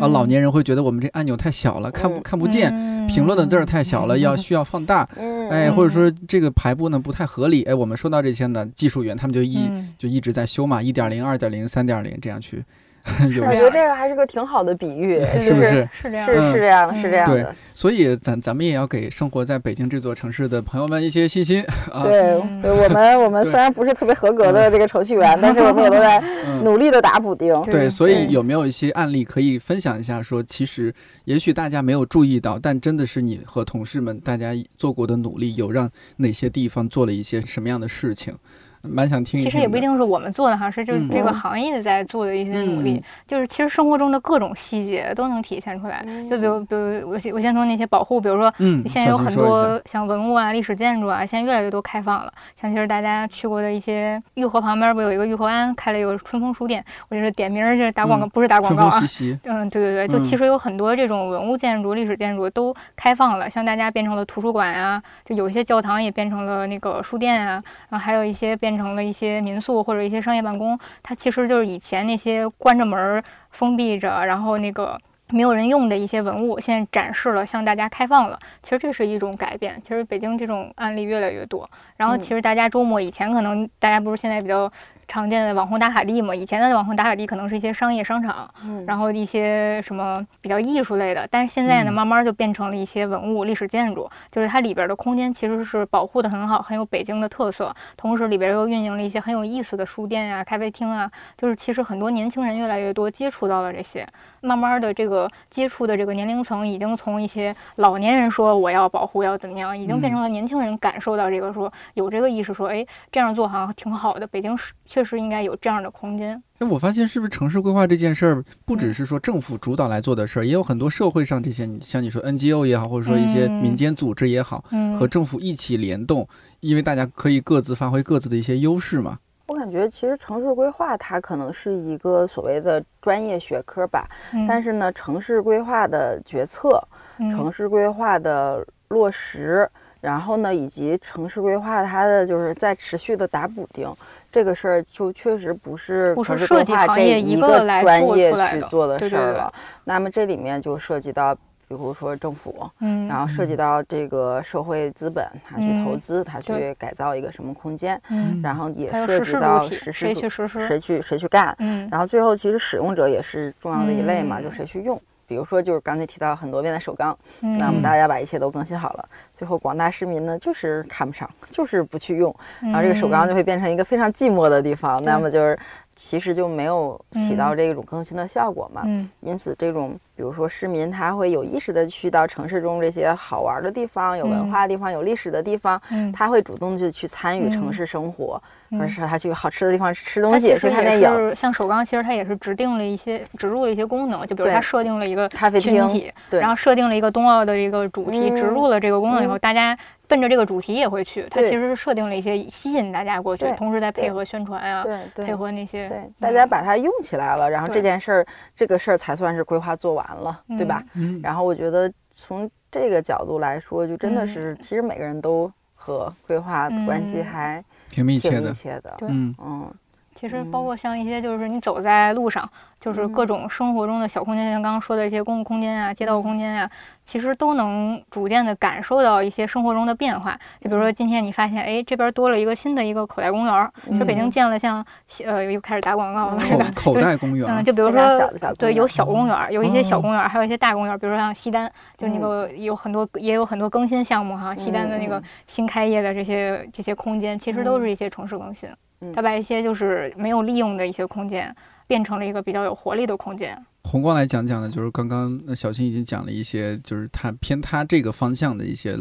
啊。老年人会觉得我们这按钮太小了，看不看不见，评论的字儿太小了，要需要放大。哎，或者说这个排布呢不太合理，哎，我们收到这些呢，技术员他们就一就一直在修嘛，一点零、二点零、三点零这样去。我觉得这个还是个挺好的比喻，是不是？是这样，是是这样，是这样的。所以咱咱们也要给生活在北京这座城市的朋友们一些信心。对，对我们我们虽然不是特别合格的这个程序员，但是我们也都在努力的打补丁。对，所以有没有一些案例可以分享一下？说其实也许大家没有注意到，但真的是你和同事们大家做过的努力，有让哪些地方做了一些什么样的事情？蛮想听一听。其实也不一定是我们做的哈，是就是嗯这个行业在做的一些努力，嗯就是其实生活中的各种细节都能体现出来。就比如，比如我先我先从那些保护，比如说嗯，现在有很多像文物啊、历史建筑啊，现在越来越多开放了。像其实大家去过的一些玉河旁边不有一个玉河湾开了一个春风书店，我就是点名儿就是打广告，嗯不是打广告啊。嗯，对对对，就嗯其实有很多这种文物建筑、历史建筑都开放了，像大家变成了图书馆啊，就有一些教堂也变成了那个书店啊，然后还有一些变成了一些民宿或者一些商业办公，它其实就是以前那些关着门儿、封闭着，然后那个。没有人用的一些文物，现在展示了，向大家开放了。其实这是一种改变。其实北京这种案例越来越多。然后嗯其实大家周末以前可能大家不是现在比较常见的网红打卡地嘛，以前的网红打卡地可能是一些商业商场，嗯。然后一些什么比较艺术类的，但是现在呢，嗯。慢慢就变成了一些文物、历史建筑，就是它里边的空间其实是保护的很好，很有北京的特色，同时里边又运营了一些很有意思的书店啊、咖啡厅啊，就是其实很多年轻人越来越多接触到了这些，慢慢的这个接触的这个年龄层已经从一些老年人说我要保护要怎么样，已经变成了年轻人感受到这个说有这个意识说，哎，这样做好像挺好的，北京是确实应该有这样的空间。哎，我发现是不是城市规划这件事儿，不只嗯是说政府主导来做的事儿，也有很多社会上这些，你像你说 NGO 也好，或者说一些嗯民间组织也好，嗯，和政府一起联动，因为大家可以各自发挥各自的一些优势嘛。我感觉其实城市规划它可能是一个所谓的专业学科吧，嗯。但是呢，城市规划的决策、嗯。城市规划的落实，然后呢，以及城市规划它的就是在持续的打补丁，这个事儿就确实不是城市规划这业一个专业去做的对对对事儿了。那么这里面就涉及到，比如说政府，嗯，然后涉及到这个社会资本，他去投嗯资，他去改造一个什么空间，嗯，然后也涉及到实施谁去实施？谁去谁去干，嗯然后最后其实使用者也是重要的一类嘛，嗯就谁去用。比如说，就是刚才提到很多遍的首钢，嗯，那我们大家把一切都更新好了，最后广大市民呢就是看不上，就是不去用，然后这个首钢就会变成一个非常寂寞的地方，那么就是其实就没有起到这种更新的效果嘛。嗯。因此，这种比如说市民他会有意识的去到城市中这些好玩的地方、有文化的地方、有历史的地方，嗯，他会主动就去参与城嗯。市生活，嗯。或者是他去好吃的地方吃东西，去看电影。是像首钢，其实它也是指定了一些植入了一些功能，就比如它设定了一个咖啡厅，对。然后设定了一个冬奥的一个主题，嗯。植入了这个功能以后，嗯。大家奔着这个主题也会去。它其实是设定了一些吸引大家过去，同时再配合宣传啊，对对配合那些对，大家把它用起来了，然后这件事儿，这个事儿才算是规划做完了，对吧？嗯，然后我觉得从这个角度来说，就真的嗯是，其实每个人都和规划关系嗯还挺密切的密。切的。对嗯嗯，其实包括像一些就是你走在路上，就是各种生活中的小空间，像刚刚说的一些公共空间啊、街道空间啊，其实都能逐渐的感受到一些生活中的变化。就比如说今天你发现，哎，这边多了一个新的一个口袋公园儿，其实北京建了像呃又开始打广告了，是口袋公园嗯，就比如说小的小对，有小公园儿，有一些小哦公园儿，还有一些大公园儿，比如说像西单，就那个有很多也有很多更新项目哈，西单的那个嗯新开业的这些这些空间，其实都是一些城市更新嗯，它把一些就是没有利用的一些空间变成了一个比较有活力的空间。宏观来讲讲呢，就是刚刚呃小新已经讲了一些，就是他偏他这个方向的一些，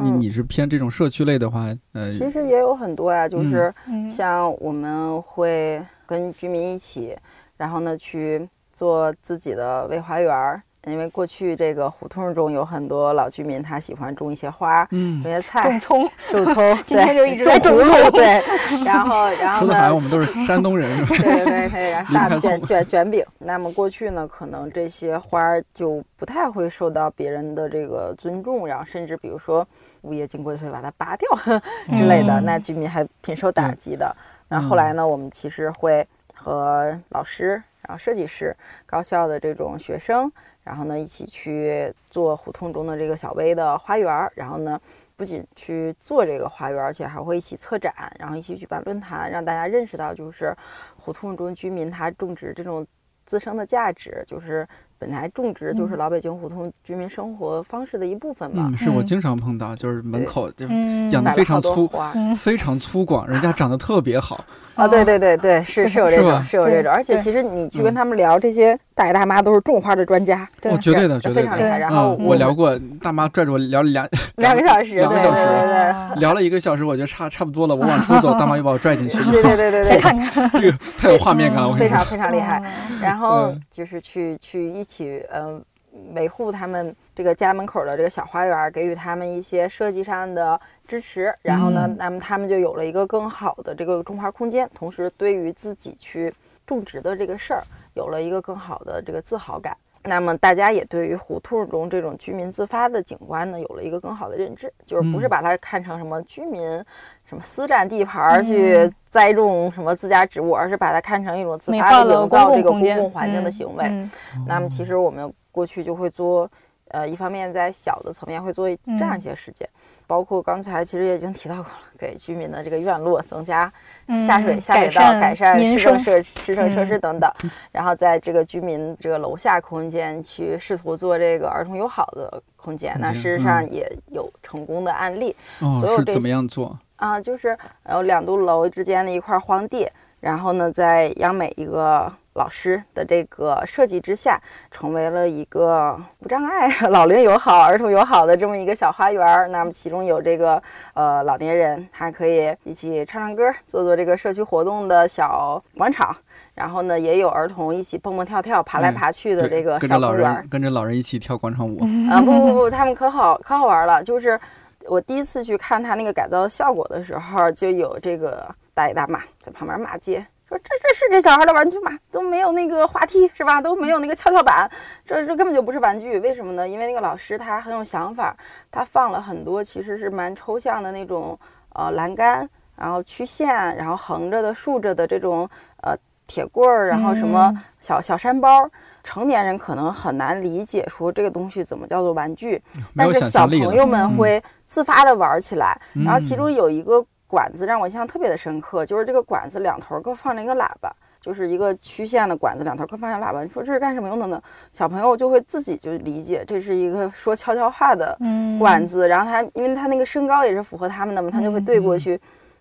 你嗯你是偏这种社区类的话，呃，其实也有很多呀，就是嗯，像我们会跟居民一起，然后呢去做自己的微花园儿。因为过去这个胡同中有很多老居民，他喜欢种一些花、嗯种一，些菜种、葱，种葱，今天就对一直在种葫芦，对。然后，然后说的我，们都是山东人？对对对，然后大卷卷卷饼。那么过去呢，可能这些花儿就不太会受到别人的这个尊重，然后甚至比如说物业经过就会把它拔掉之类的，嗯那居民还挺受打击的。那后来呢，我们其实会和老师、然后设计师、高校的这种学生，然后呢一起去做胡同中的这个小微的花园儿，然后呢。不仅去做这个花园，而且还会一起策展，然后一起举办论坛，让大家认识到，就是胡同中居民他种植这种自身的价值，就是本来种植就是嗯。老北京胡同居民生活方式的一部分嘛。嗯，是我嗯。经常碰到，就是门口就嗯，养得摆了好多非常粗非常粗犷，人家长得特别好。啊，对对对对，是是是有这种是有这种，而且其实你去跟嗯。他们聊，这些大爷大妈都是种花的专家，对哦，绝对的，是绝对的。非常厉害。然后嗯，我聊过，大妈拽着我聊了两 两个小时，对对两个小时对对啊聊了一个小时，我觉得差差不多了，我往出走，大妈又把我拽进去，对对对对对，看看，这个太有画面感了，我非常。非常厉害。嗯然后嗯就是去去一起嗯、维护他们这个家门口的这个小花园，给予他们一些设计上的支持。然后呢嗯，那么他们就有了一个更好的这个种花空间，同时对于自己去种植的这个事儿有了一个更好的这个自豪感。那么大家也对于胡同中这种居民自发的景观呢，有了一个更好的认知，就是不是嗯把它看成什么居民什么私占地盘儿去嗯栽种什么自家植物，而是把它看成一种自发的营造这个公共环境的嗯行为。嗯那么其实我们过去就会做，呃，一方面在小的层面会做这样一些实践，包括刚才其实也已经提到过了，给居民的这个院落增加下水、嗯下水道，改善市政设市政设嗯施等等，然后在这个居民这个楼下空间去试图做这个儿童友好的空间，那事实上也有成功的案例。哦所有，这是怎么些样做？啊，就是呃两栋楼之间的一块荒地，然后呢，在央美一个老师的这个设计之下，成为了一个无障碍、老龄友好、儿童友好的这么一个小花园儿。那么其中有这个呃老年人，他可以一起唱唱歌，做做这个社区活动的小广场。然后呢，也有儿童一起蹦蹦跳跳、爬来嗯爬去的这个跟着老小公园儿人。跟着老人一起跳广场舞。啊，不不不，他们可好可好玩了。就是我第一次去看他那个改造的效果的时候，就有这个大爷大妈在旁边骂街，说这这是这小孩的玩具吗？都没有那个滑梯是吧？都没有那个跷跷板，这这根本就不是玩具。为什么呢？因为那个老师他很有想法，他放了很多其实是蛮抽象的那种呃栏杆，然后曲线，然后横着的、竖着的这种呃铁棍儿，然后什么嗯小小山包。成年人可能很难理解说这个东西怎么叫做玩具，但是小朋友们嗯会自发的玩起来。然后其嗯中有一个管子让我印象特别的深刻，就是这个管子两头各放了一个喇叭，就是一个曲线的管子两头各放着喇叭。你说这是干什么用的呢？小朋友就会自己就理解这是一个说悄悄话的嗯管子，然后他因为他那个身高也是符合他们的嘛，他就会对过去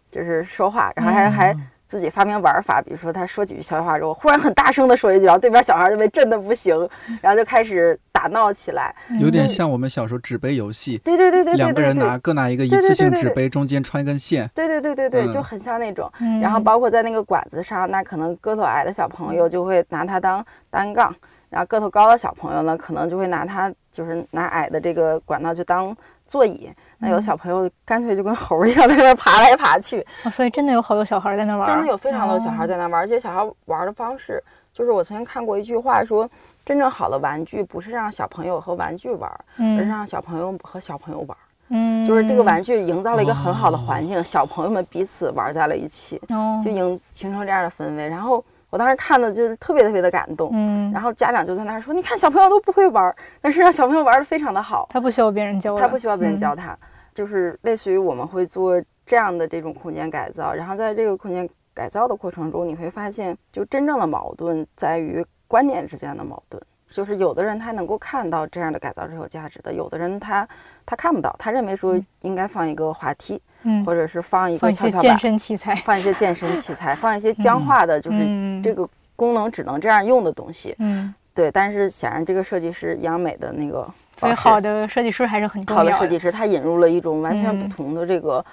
就是说话，然后还还。自己发明玩法，比如说他说几句悄悄话之后，忽然很大声的说一句，然后对面小孩就被震得不行，然后就开始打闹起来。有点像我们小时候纸杯游戏，对对对对对两个人拿各拿一个一次性纸杯，中间穿一根线。对对对对对，嗯就很像那种。嗯然后包括在那个管子上，那可能个头矮的小朋友就会拿它当单杠，然后个头高的小朋友呢，可能就会拿它就是拿矮的这个管道就当座椅。那有嗯小朋友干脆就跟猴儿一样在那爬来爬去，哦所以真的有好多小孩在那玩儿，真的有非常多小孩哦在那玩，而且小孩玩的方式，就是我曾经看过一句话说，真正好的玩具不是让小朋友和玩具玩，而是嗯让小朋友和小朋友玩。嗯，就是这个玩具营造了一个很好的环境，小朋友们彼此玩在了一起。哦，就营形成这样的氛围。然后我当时看的就是特别特别的感动。嗯，然后家长就在那儿说：“你看小朋友都不会玩儿，但是让小朋友玩的非常的好，他不需要别人教，他不需要别人嗯教他，就是类似于我们会做这样的这种空间改造，然后在这个空间改造的过程中，你会发现，就真正的矛盾在于观念之间的矛盾。就是有的人他能够看到这样的改造是有价值的，有的人他他看不到，他认为说应该放一个滑梯，嗯，或者是放一个跷跷板，健身器材，放一些健身器材，放一些僵化的，就是嗯这个功能只能这样用的东西。嗯，对，但是显然这个设计师杨美的那个所以好的设计师还是很重要的好的设计师，他引入了一种完全不嗯同的这个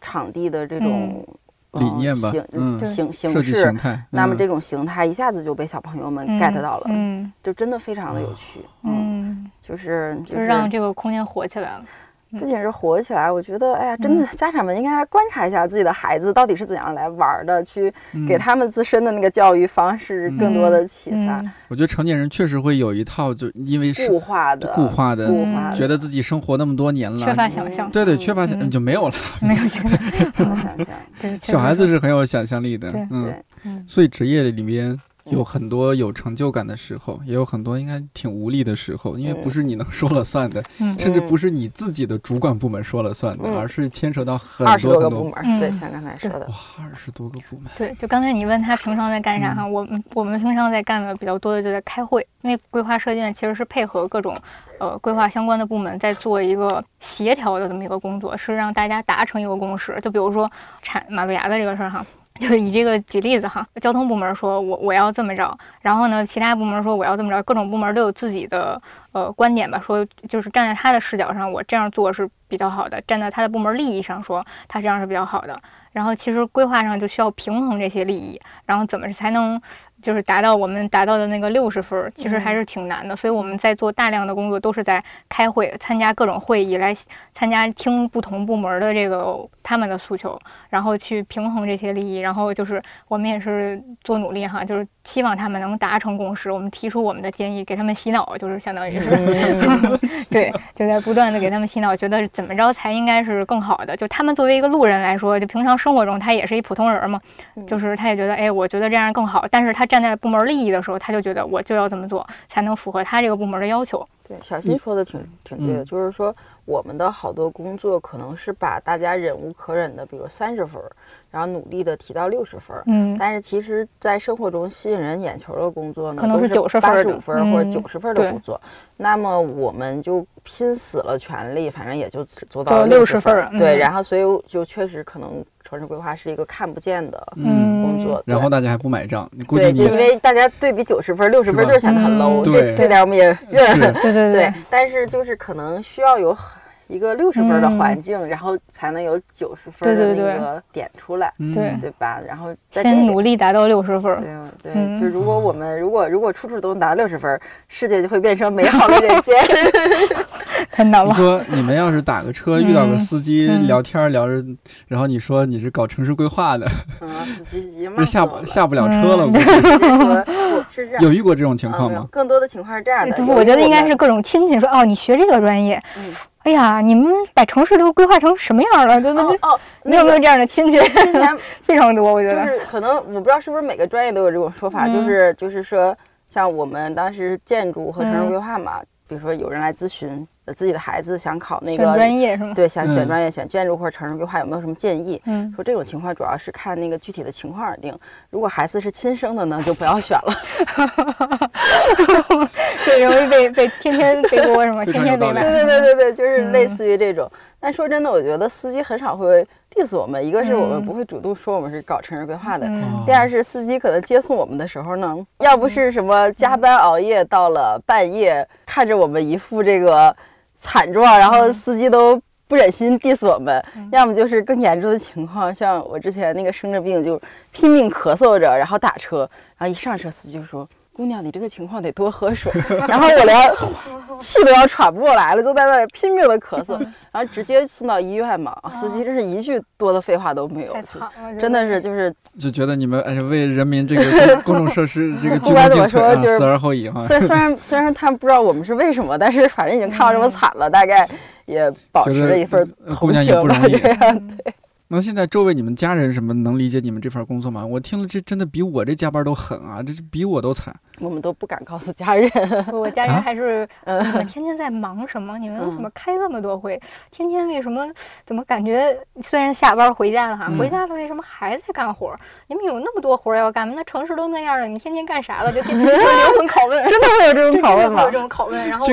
场地的这种、呃理念吧形形形式形。态。嗯那么这种形态一下子就被小朋友们嗯 get 到了，嗯就真的非常的有趣。嗯，嗯，就是就就是让这个空间火起来了。不仅是火起来，我觉得，哎呀，真的，家长们应该来观察一下自己的孩子到底是怎样来玩的，去给嗯他们自身的那个教育方式更多的启发，嗯。我觉得成年人确实会有一套，就因为是固化的、固化的，固化的，觉得自己生活那么多年了，缺乏想象，对对，缺乏想嗯。就没有了。没有想象，没有想象。对，小孩子是，很有想象力的，嗯，所以职业里边有很多有成就感的时候，也有很多应该挺无力的时候，因为不是你能说了算的，嗯。甚至不是你自己的主管部门说了算的，嗯。而是牵扯到很多很多。多个部门，嗯。对，像刚才说的，哇，二十多个部门，对，就刚才你问他平常在干啥哈，我们我们平常在干的比较多的就在开会，因为规划设计院其实是配合各种呃规划相关的部门在做一个协调的这么一个工作，是让大家达成一个共识。就比如说产马路牙子这个事儿哈。就是以这个举例子哈，交通部门说我我要这么着，然后呢，其他部门说我要这么着，各种部门都有自己的呃观点吧，说就是站在他的视角上，我这样做是比较好的；站在他的部门利益上说，他这样是比较好的。然后其实规划上就需要平衡这些利益，然后怎么才能就是达到我们达到的那个六十分儿，其实还是挺难的。所以我们在做大量的工作，都是在开会、参加各种会议，来参加听不同部门的这个他们的诉求，然后去平衡这些利益。然后就是我们也是做努力哈，就是希望他们能达成共识。我们提出我们的建议，给他们洗脑，就是相当于是。嗯 对，就在不断的给他们洗脑，觉得怎么着才应该是更好的。就他们作为一个路人来说，就平常生活中他也是一普通人嘛，就是他也觉得，哎，我觉得这样更好。但是他站在部门利益的时候，他就觉得我就要这么做，才能符合他这个部门的要求。对，小新说的挺挺对的，嗯就是说我们的好多工作可能是把大家忍无可忍的，比如三十分儿，然后努力的提到六十分儿。嗯，但是其实，在生活中吸引人眼球的工作呢，可能是九十分八十五分儿或者嗯九十分儿的工作。那么我们就拼死了全力，反正也就只做做到60十分。对，嗯。然后所以就确实可能城市规划是一个看不见的嗯。工作。对。然后大家还不买账，你估计对，因为大家对比九十分、六十分就是显得很嗯。low，对。这这点我们也认。是。对对。对，但是就是可能需要有很一个六十分的嗯环境，然后才能有九十分的那个点出来，嗯对对吧？然后在先努力达到六十分。对啊对，嗯就如果我们如果如果处处都能达到六十分，世界就会变成美好的人间。你太难了。你说你们要是打个车遇到个嗯司机嗯聊天聊着，然后你说你是搞城市规划的，嗯，司机已经骂这下下不了车了。嗯估计司机说不是这样。有遇过这种情况吗？更多的情况是这样的，我觉得应该是各种亲戚说，哦，你学这个专业，嗯哎呀，你们把城市都规划成什么样了？对对对，哦哦，你有没有这样的亲戚？之前 非常多，我觉就得。是可能我不知道是不是每个专业都有这种说法，就嗯是就是说，像我们当时建筑和城市嗯规划嘛，比如说有人来咨询，呃自己的孩子想考那个专业是吗？对，想选嗯专业、选建筑或者城市规划，有没有什么建议？嗯，说这种情况主要是看那个具体的情况而定。如果孩子是亲生的呢，就不要选了。对，容易被被天天背锅 是吗？非常有道理天天被骂。对对对对对，就是类嗯似于这种。但说真的，我觉得司机很少会 diss 我们，一个是我们嗯不会主动说我们是搞城市规划的，嗯第二是司机可能接送我们的时候呢，要不是什么加班熬夜到了半夜，看着我们一副这个惨状，然后司机都不忍心 diss 我们，要么就是更严重的情况，像我之前那个生着病就拼命咳嗽着，然后打车，然后一上车司机就说。姑娘，你这个情况得多喝水。然后我连气都要喘不过来了，就在那里拼命的咳嗽，然后直接送到医院嘛。司机真是一句多的废话都没有太，惨了，真的是就是就觉得你们哎为人民这个公公众设施 这个鞠不管怎么躬尽瘁啊，说就是死而后已哈。虽虽然虽然他们不知道我们是为什么，但是反正已经看到这么惨了，大概也保持了一份同呃姑娘也情吧。这样。对呀，那现在周围你们家人什么能理解你们这份工作吗？我听了这真的比我这加班都狠啊，这是比我都惨。我们都不敢告诉家人。我家人啊还是你们嗯，天天在忙什么？你们为什嗯么开这么多会？天天为什么？怎么感觉虽然下班回家了哈，嗯回家了为什么还在干活？你们有那么多活要干吗？那城市都那样了，你天天干啥了？就天天灵魂拷问，真的会有这种拷问吗会有这？种拷问，然后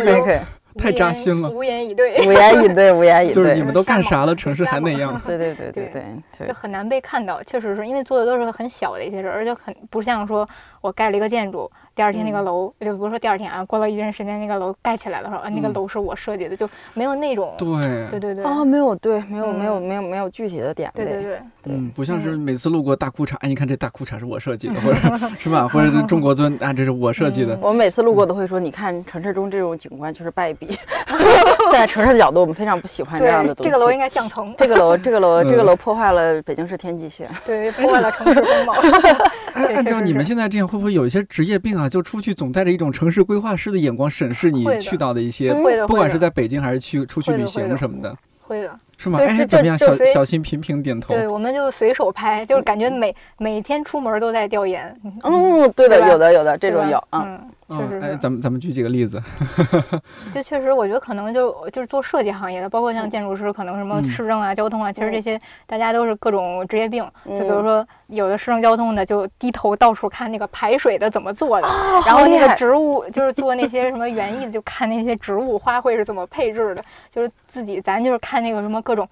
太扎心了无言以对，无言以对，无言以对就是你。们都干啥了，城市还那样。对对对对对对对就，很难被看到。确实是因为做的都是很小的一些事儿，而且很不像说我盖了一个建筑，第二天那个嗯楼，就不是说第二天啊，过了一段时间那个楼盖起来了，说啊那个嗯楼是我设计的，就没有那种。对对对对啊，没有对，没有没有嗯没有没有具体的点位。对对对，对嗯，不像是每次路过大裤衩，哎，你看这大裤衩是我设计的，或者 是吧？或者是中国尊啊，这是我设计的。嗯我每次路过都会说，你看城市中这种景观就是败笔。站 在城市的角度，我们非常不喜欢这样的，东西。这个楼应该降层，这个楼，这个楼，这个嗯楼破坏了北京市天际线。对，破坏了城市风貌。按照你们现在这样，会不会有一些职业病啊？就出去总带着一种城市规划师的眼光审视你去到的一些，不管是在北京还是去出去旅行什么的。会的，是吗？哎，怎么样？小小新频频点头。对，我们就随手拍，就是感觉每每天出门都在调研。嗯，对的，对有的有的这种有，嗯，嗯，确实哎，咱们咱们举几个例子。就确实，我觉得可能就就是做设计行业的，包括像建筑师，可能什么嗯市政啊、交通啊，其实这些大家都是各种职业病。就比如嗯说，有的市政交通的就低头到处看那个排水的怎么做的，哦然后那个植物就是做那些什么园艺的，就看那些植物花卉是怎么配置的，就是自己咱就是看那个什么各种。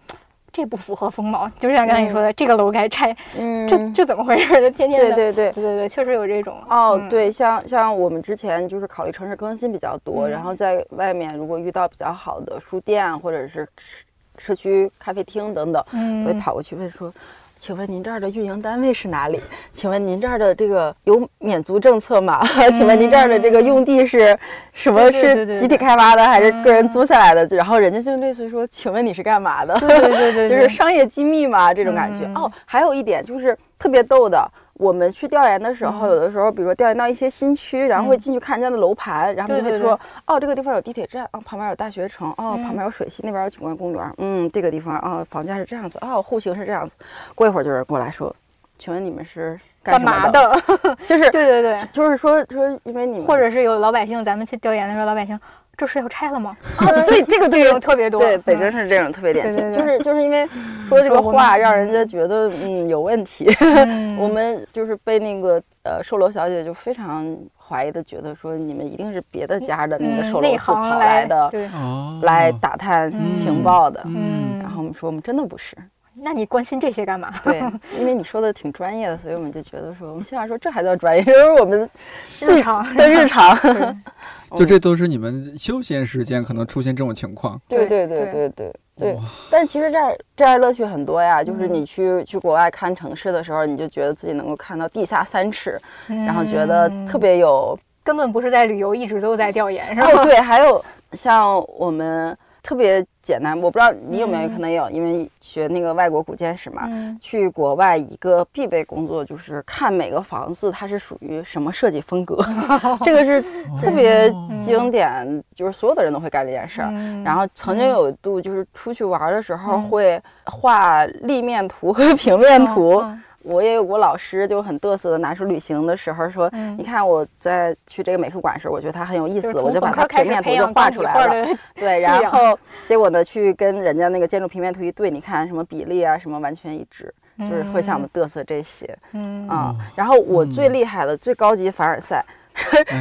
这不符合风貌，就是像刚才你说的，这个楼该拆，嗯，这这怎么回事？就天天的，对对对。对对对，确实有这种。哦，嗯，对，像像我们之前就是考虑城市更新比较多，嗯然后在外面如果遇到比较好的书店或者是社社区咖啡厅等等，嗯，我会跑过去问说。请问您这儿的运营单位是哪里？请问您这儿的这个有免租政策吗？请问您这儿的这个用地是什么？是集体开发的还是个人嗯租下来的？然后人家就类似于说：“请问你是干嘛的？”对对对对，就是商业机密嘛，这种感觉。嗯哦，还有一点就是特别逗的，我们去调研的时候，嗯有的时候，比如说调研到一些新区，然后会进去看人家的楼盘，然后就对对会说，哦，这个地方有地铁站，哦，旁边有大学城，哦，嗯旁边有水系，那边有景观公园，嗯，这个地方啊、房价是这样子，哦，户型是这样子。过一会儿就有人过来说，请问你们是干干嘛的？的？就是对对对，就是说说，因为你们或者是有老百姓，咱们去调研的时候，老百姓这是要拆了吗？啊，对这个这对种特别多。对，北京嗯是这种特别典型，就是就是因为说这个话让人家觉得嗯有问题。嗯我们就是被那个呃售楼小姐就非常怀疑的觉得说你们一定是别的家的那个嗯售楼内处跑来的，对，哦，来打探嗯情报的。嗯然后我们说我们真的不是，那你关心这些干嘛？对，因为你说的挺专业的，所以我们就觉得说我们起码说这还叫专业，这是我们日常的日常。就这都是你们休闲时间可能出现这种情况。对对对对对对。但是其实这儿这儿乐趣很多呀，就是嗯你去去国外看城市的时候，你就觉得自己能够看到地下三尺，然后觉得特嗯别有根本不是在旅游，一直都在调研，是吧？哦，对，还有像我们特别简单，我不知道你有没有，嗯。可能有，因为学那个外国古建史嘛。嗯。去国外一个必备工作就是看每个房子它是属于什么设计风格，这个是特别哦经典，就是所有的人都会干这件事儿。嗯。然后曾经有一度就是出去玩的时候嗯。会画立面图和平面图，嗯我也有过老师就很嘚瑟的拿出旅行的时候说，嗯你看我在去这个美术馆时，我觉得它很有意思，就我就把它平面图就画出来了。对，然后结果呢，去跟人家那个建筑平面图一对，你看什么比例啊，什么完全一致，就是会像我们嘚瑟这些嗯然后我最嗯厉害的、最高级凡尔赛，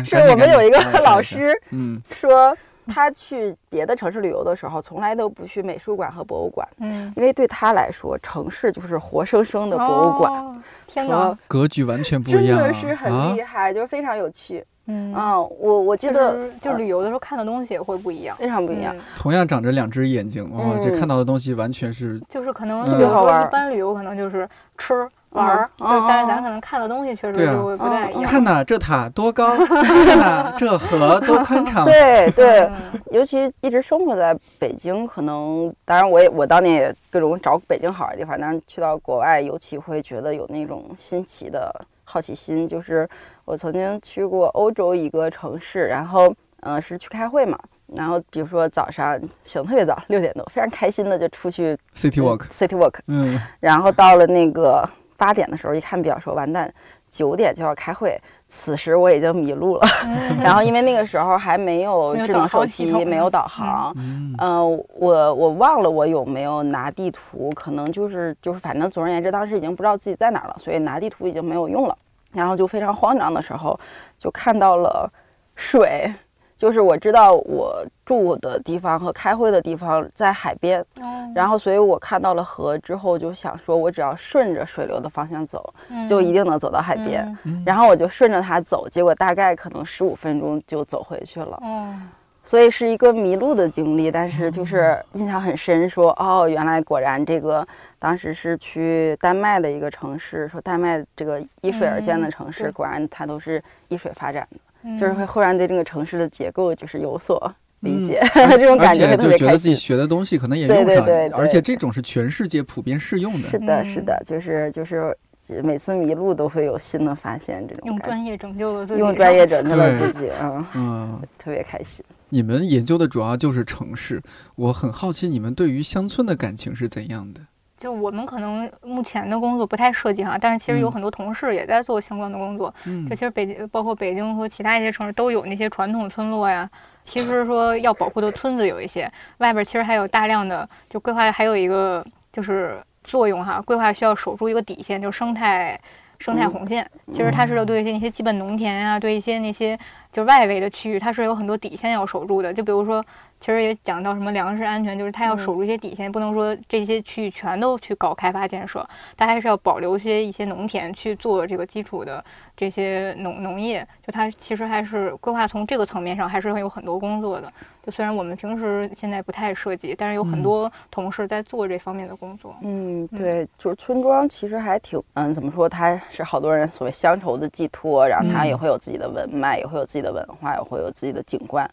是我们有一个老师嗯，说，他去别的城市旅游的时候，从来都不去美术馆和博物馆，嗯，因为对他来说，城市就是活生生的博物馆。哦，天说哪，格局完全不一样啊，的是很厉害，就是非常有趣。嗯，嗯，我我记就得是就是旅游的时候看的东西也会不一样，非常不一样。嗯同样长着两只眼睛，哦，这嗯看到的东西完全是就是可能特有时候别好玩一般旅游可能就是吃玩儿，嗯但是咱嗯可能看的东西确实不太一样。看呐，这塔多高，看呐，这河多宽敞，对对，嗯尤其一直生活在北京，可能当然我也我当年也各种找北京好玩的地方，但是去到国外，尤其会觉得有那种新奇的好奇心。就是我曾经去过欧洲一个城市，然后嗯、呃是去开会嘛，然后比如说早上醒特别早，六点多，非常开心的就出去，City Walk，City Walk，嗯，然后到了那个八点的时候，一看表说完蛋，九点就要开会。此时我已经迷路了，嗯 然后因为那个时候还没有智能手机，没有导航，嗯嗯、我我忘了我有没有拿地图，可能就是就是反正总而言之，当时已经不知道自己在哪儿了，所以拿地图已经没有用了。然后就非常慌张的时候，就看到了水，就是我知道我住的地方和开会的地方在海边，哦。然后所以我看到了河之后，就想说我只要顺着水流的方向走，嗯。就一定能走到海边。嗯。然后我就顺着它走，结果大概可能十五分钟就走回去了。哦，所以是一个迷路的经历，但是就是印象很深说，哦，原来果然这个当时是去丹麦的一个城市，说丹麦这个依水而建的城市，果然它都是依水发展的，嗯就是会忽然对这个城市的结构就是有所理解，嗯 这种感觉就觉得自己。学的东西可能也对用上，对对对而且这种是全世界普遍适用的。是的，是嗯的，就是就是每次迷路都会有新的发现，这种用专业拯救了自己，用专业拯救了自己，嗯，嗯，特别开心。你们研究的主要就是城市，我很好奇你们对于乡村的感情是怎样的？就我们可能目前的工作不太涉及哈，但是其实有嗯很多同事也在做相关的工作。嗯就其实北京，包括北京和其他一些城市都有那些传统村落呀。其实说要保护的村子有一些，外边其实还有大量的，就规划还有一个就是作用哈，规划需要守住一个底线，就是生态生态嗯红线。其实它是对一些那些基本农田啊，对一些那些就是外围的区域，它是有很多底线要守住的。就比如说，其实也讲到什么粮食安全，就是它要守住一些底线，不能说这些区域全都去搞开发建设，它还是要保留一些一些农田去做这个基础的这些农农业。就它其实还是规划从这个层面上还是会有很多工作的。就虽然我们平时现在不太涉及，但是有很嗯多同事在做这方面的工作。嗯，对，就是村庄其实还挺，嗯，怎么说？它是好多人所谓乡愁的寄托，然后它嗯也会有自己的文脉，也会有自己的文化，也会有自己的景观。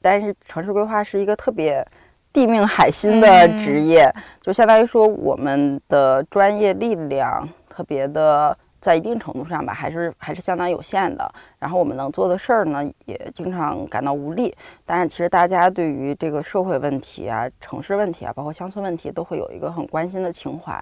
但是城市规划是一个特别地命海心的嗯职业，就相当于说我们的专业力量特别的。在一定程度上吧，还是还是相当有限的。然后我们能做的事儿呢，也经常感到无力。但是其实大家对于这个社会问题啊、城市问题啊，包括乡村问题，都会有一个很关心的情怀。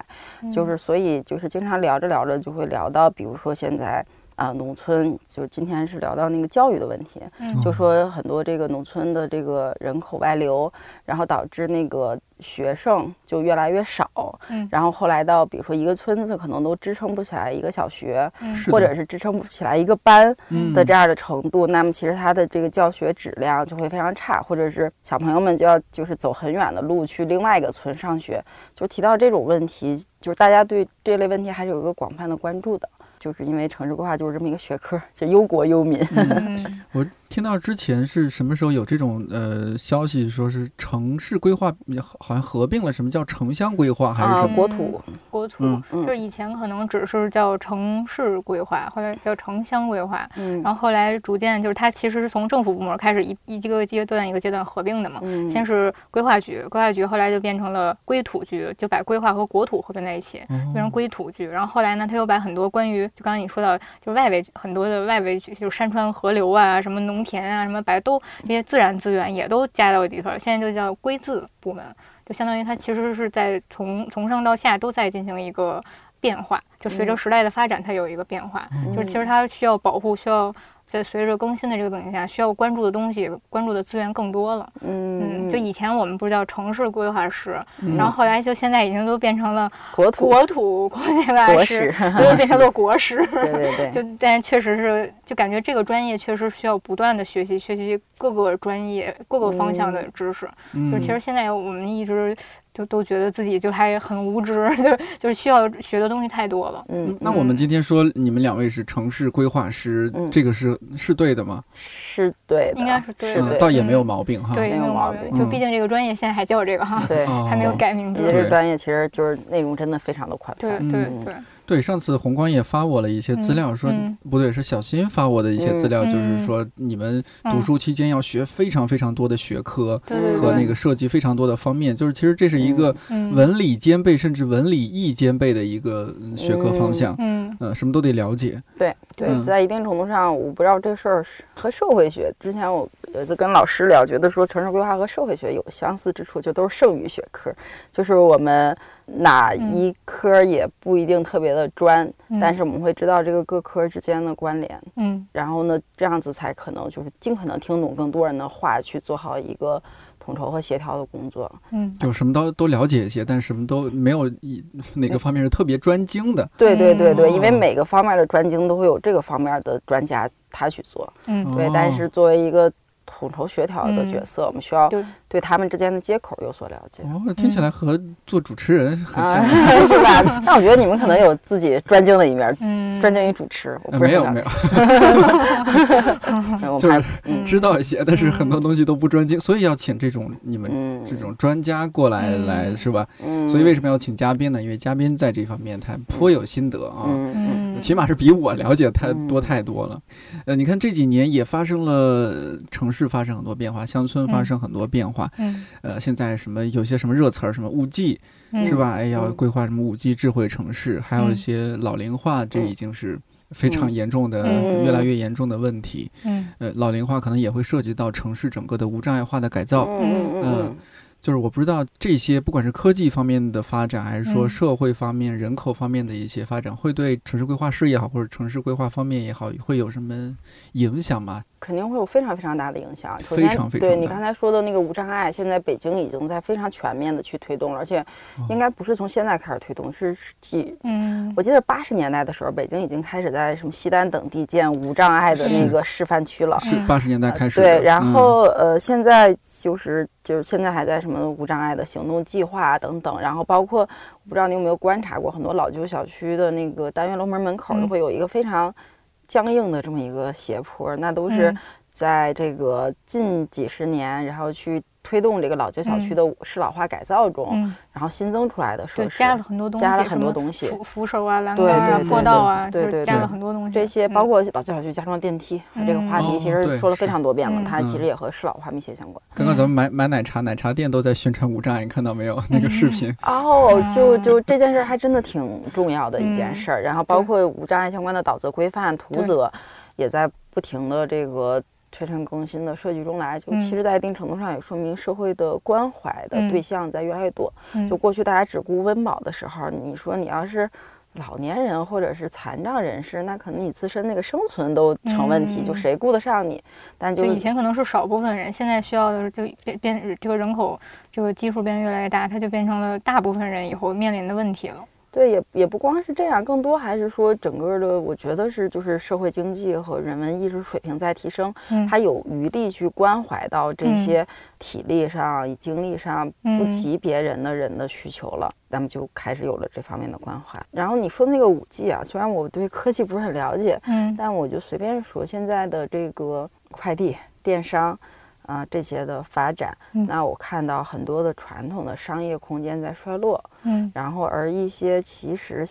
就是所以就是经常聊着聊着就会聊到，比如说现在啊、农村，就是今天是聊到那个教育的问题，嗯就说很多这个农村的这个人口外流，然后导致那个学生就越来越少，嗯然后后来到比如说一个村子可能都支撑不起来一个小学，嗯或者是支撑不起来一个班，嗯的这样的程度，那么其实他的这个教学质量就会非常差，或者是小朋友们就要就是走很远的路去另外一个村上学。就提到这种问题，就是大家对这类问题还是有一个广泛的关注的，就是因为城市规划就是这么一个学科，就忧国忧民。嗯 我听到之前是什么时候有这种呃消息，说是城市规划好好像合并了，什么叫城乡规划还是啊什么？国土，国土、就是以前可能只是叫城市规划，后来叫城乡规划，嗯然后后来逐渐就是它其实是从政府部门开始一一个阶段一个阶段合并的嘛。嗯先是规划局，规划局后来就变成了规土局，就把规划和国土合并在一起，变成哦规土局。然后后来呢，他又把很多关于就刚刚你说到，就外围很多的外围就山川河流啊，什么农田啊，什么白都这些自然资源也都加到里头儿，现在就叫规自部门，就相当于它其实是在从从上到下都在进行一个变化，就随着嗯时代的发展，它有一个变化，就是其实它需要保护，需要。在随着更新的这个背景下，需要关注的东西、关注的资源更多了。嗯嗯，就以前我们不是叫城市规划师，嗯然后后来就现在已经都变成了国土国土规划国师史，，最后变成了国师。对对对，就但是确实是，就感觉这个专业确实需要不断的学习，学习各个专业、各个方向的知识。嗯就其实现在我们一直就都觉得自己就还很无知，就是就是需要学的东西太多了。嗯嗯，那我们今天说你们两位是城市规划师，嗯这个是是对的吗？是对的，应该是对的对，倒也没有毛病哈。对，没有毛病就嗯毕竟这个专业现在还叫这个哈，对。哦还没有改名字。你这个专业其实就是内容真的非常的宽对泛，对对对，对，上次红光也发我了一些资料，说嗯不对，是小新发我的一些资料，嗯就是说你们读书期间要学非常非常多的学科和那个涉及非常多的方面，就是其实这是一个嗯文理兼备，甚至文理艺兼备的一个嗯学科方向。嗯嗯，什么都得了解。对对，嗯在一定程度上，我不知道这事儿是和社会学。之前我有一次跟老师聊，觉得说城市规划和社会学有相似之处，就都是剩余学科，就是我们哪一科也不一定特别的专，嗯。但是我们会知道这个各科之间的关联，嗯。然后呢，这样子才可能就是尽可能听懂更多人的话，去做好一个统筹和协调的工作。嗯。就什么都都了解一些，但什么都没有一哪个方面是特别专精的。对对对对，嗯。因为每个方面的专精都会有这个方面的专家他去做。嗯。对哦，但是作为一个统筹协调的嗯角色，我们需要对对他们之间的接口有所了解。哦，听起来和做主持人很啊，像。是吧？那我觉得你们可能有自己专精的一面，嗯，专精于主持。我呃不是很了没有没有 就是知道一些，但是很多东西都不专精，所以要请这种你们嗯这种专家过来嗯来是吧？嗯，所以为什么要请嘉宾呢？因为嘉宾在这方面他颇有心得啊。起码是比我了解太嗯多太多了，呃，你看这几年也发生了城市发生很多变化，乡村发生很多变化，嗯。呃，现在什么有些什么热词儿，什么五 G 嗯。是吧？哎，要嗯。规划什么五 G 智慧城市，还有一嗯。些老龄化，这嗯。已经是非常严重的、嗯。越来越严重的问题。嗯。呃，老龄化可能也会涉及到城市整个的无障碍化的改造。嗯嗯。嗯就是我不知道这些，不管是科技方面的发展，还是说嗯社会方面、人口方面的一些发展，会对城市规划师也好，或者城市规划方面也好，会有什么影响吗？肯定会有非常非常大的影响。首非先，常非常对你刚才说的那个无障碍，现在北京已经在非常全面的去推动了，而且哦应该不是从现在开始推动，是几嗯。我记得八十年代的时候，北京已经开始在什么西单等地建无障碍的那个示范区了。嗯。是八十年代开始的、对，然嗯。后呃，现在就是就是现在还在什么无障碍的行动计划等等，然后包括我不知道你有没有观察过，很多老旧小区的那个单元楼门门口会有一个非常僵硬的这么一个斜坡，那都是嗯。在这个近几十年，然后去推动这个老旧小区嗯。的适老化改造中，嗯，然后新增出来的设对，施。加了很多东西，加了很多东西。扶扶手啊、栏对杆啊对、对坡道啊，对对加了很多东西。这些嗯。包括老旧小区加装电梯，这个话题嗯其实说了非常多遍了，嗯。它其嗯。实也和适老化密切相关。刚刚咱们买买奶茶，奶茶店都在宣传无障碍，你看到没有？那个视频，哦，就啊就这件事儿还真的挺重要的一件嗯。事儿，然后包括无障碍相关的导则规范、图则，也在不停的这个推陈更新的设计中来。就嗯其实，在一定程度上也说明社会的关怀的嗯对象在越来越多。嗯就过去大家只顾温饱的时候，你说你要是老年人或者是残障人士，那可能你自身那个生存都成问题，就嗯谁顾得上你？但就就以前可能是少部分人，现在需要的就变变这个人口这个基数变得越来越大，它就变成了大部分人以后面临的问题了。对，也也不光是这样，更多还是说整个的，我觉得是就是社会经济和人文意识水平在提升，嗯他有余力去关怀到这嗯些体力上、精力上不嗯及别人的人的需求了，咱们就开始有了这方面的关怀。然后你说那个五 G 啊，虽然我对科技不是很了解，嗯但我就随便说，现在的这个快递、电商。啊、这些的发展，嗯。那我看到很多的传统的商业空间在衰落，嗯。然后而一些其实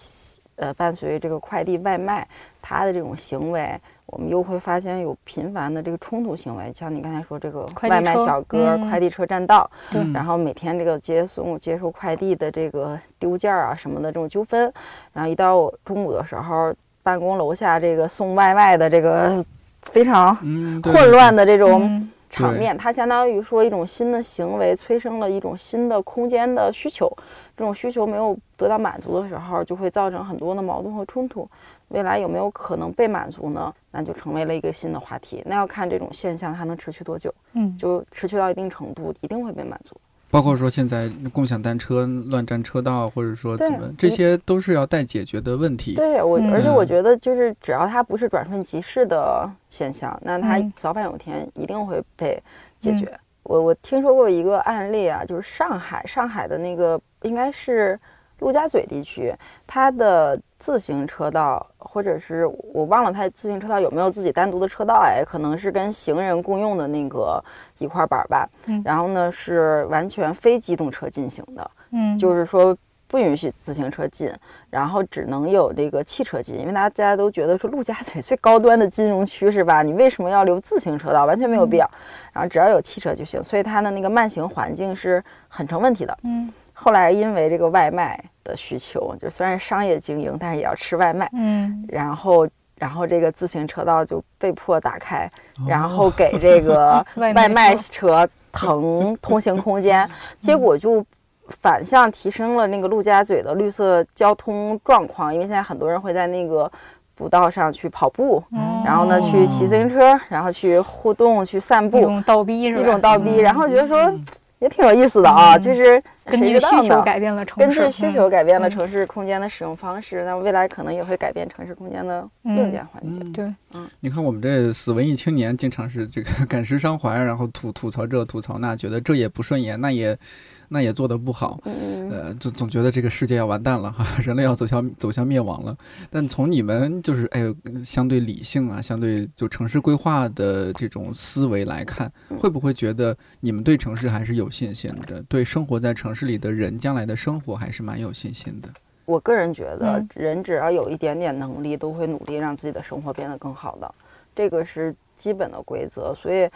呃伴随这个快递外卖它的这种行为，我们又会发现有频繁的这个冲突行为，像你刚才说这个快递外卖小哥、嗯。快递车占道，然后每天这个接送接收快递的这个丢件儿啊什么的这种纠纷，然后一到中午的时候，办公楼下这个送外卖的这个 非常混乱的这种。场面，它相当于说一种新的行为催生了一种新的空间的需求，这种需求没有得到满足的时候，就会造成很多的矛盾和冲突。未来有没有可能被满足呢？那就成为了一个新的话题。那要看这种现象它能持续多久，嗯就持续到一定程度，一定会被满足。包括说现在共享单车乱占车道，或者说怎么，这些都是要待解决的问题。对我，嗯而且我觉得就是只要它不是转瞬即逝的现象，那它嗯早晚有天一定会被解决。我我听说过一个案例啊，就是上海上海的那个应该是陆家嘴地区，它的自行车道或者是我忘了它自行车道有没有自己单独的车道哎，可能是跟行人共用的那个一块板儿吧。嗯然后呢是完全非机动车进行的，嗯，就是说不允许自行车进，然后只能有这个汽车进，因为大家都觉得说陆家嘴最高端的金融区是吧？你为什么要留自行车道？完全没有必要。然后只要有汽车就行，所以它的那个慢行环境是很成问题的。嗯后来因为这个外卖的需求，就虽然商业经营，但是也要吃外卖，嗯然后。然后这个自行车道就被迫打开，哦然后给这个 外卖车车腾 通行空间，结果就反向提升了那个陆家嘴的绿色交通状况，因为现在很多人会在那个步道上去跑步，哦然后呢去骑自行车，然后去互动、去散步，一种倒逼是吧？一种倒逼，嗯然后觉得说也挺有意思的啊，嗯就是根据？需求改变了城市，根据需求改变了嗯城市空间的使用方式，那未来可能也会改变城市空间的硬件环境。嗯对，你看我们这死文艺青年，经常是这个感时伤怀，然后吐吐槽这吐槽那，觉得这也不顺眼，那也那也做得不好，嗯，呃，总总觉得这个世界要完蛋了哈，人类要走向走向灭亡了。但从你们就是哎呦，相对理性啊，相对就城市规划的这种思维来看，嗯会不会觉得你们对城市还是有信心的？对生活在城市里的人将来的生活还是蛮有信心的。我个人觉得嗯，人只要有一点点能力，都会努力让自己的生活变得更好的，这个是基本的规则。所以，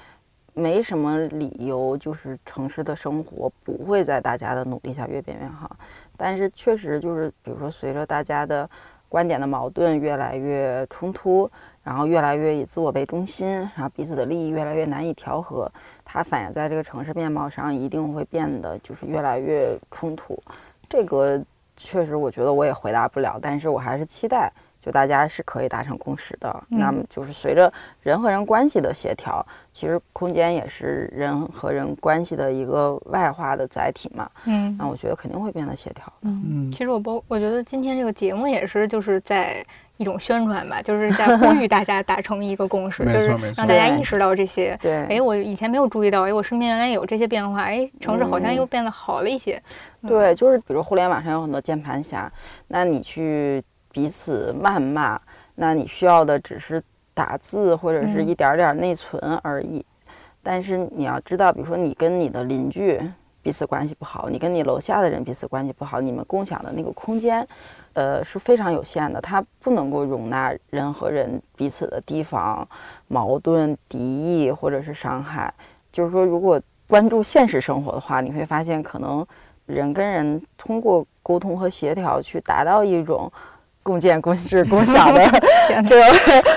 没什么理由就是城市的生活不会在大家的努力下越变越好。但是，确实就是，比如说随着大家的观点的矛盾越来越冲突，然后越来越以自我为中心，然后彼此的利益越来越难以调和，它反映在这个城市面貌上一定会变得就是越来越冲突。这个确实，我觉得我也回答不了，但是我还是期待。就大家是可以达成共识的，那么就是随着人和人关系的协调，其实空间也是人和人关系的一个外化的载体嘛。嗯，那我觉得肯定会变得协调的。嗯，其实我包，我觉得今天这个节目也是就是在一种宣传吧，就是在呼吁大家达成一个共识，就是让大家意识到这些。对，哎，我以前没有注意到，哎，我身边原来有这些变化，哎，城市好像又变得好了一些。对，就是比如互联网上有很多键盘侠，那你去。彼此谩骂，那你需要的只是打字或者是一点点内存而已。但是你要知道，比如说你跟你的邻居彼此关系不好，你跟你楼下的人彼此关系不好，你们共享的那个空间，呃是非常有限的，它不能够容纳人和人彼此的提防、矛盾、敌意或者是伤害。就是说，如果关注现实生活的话，你会发现，可能人跟人通过沟通和协调去达到一种。共建、共治、共享的 这个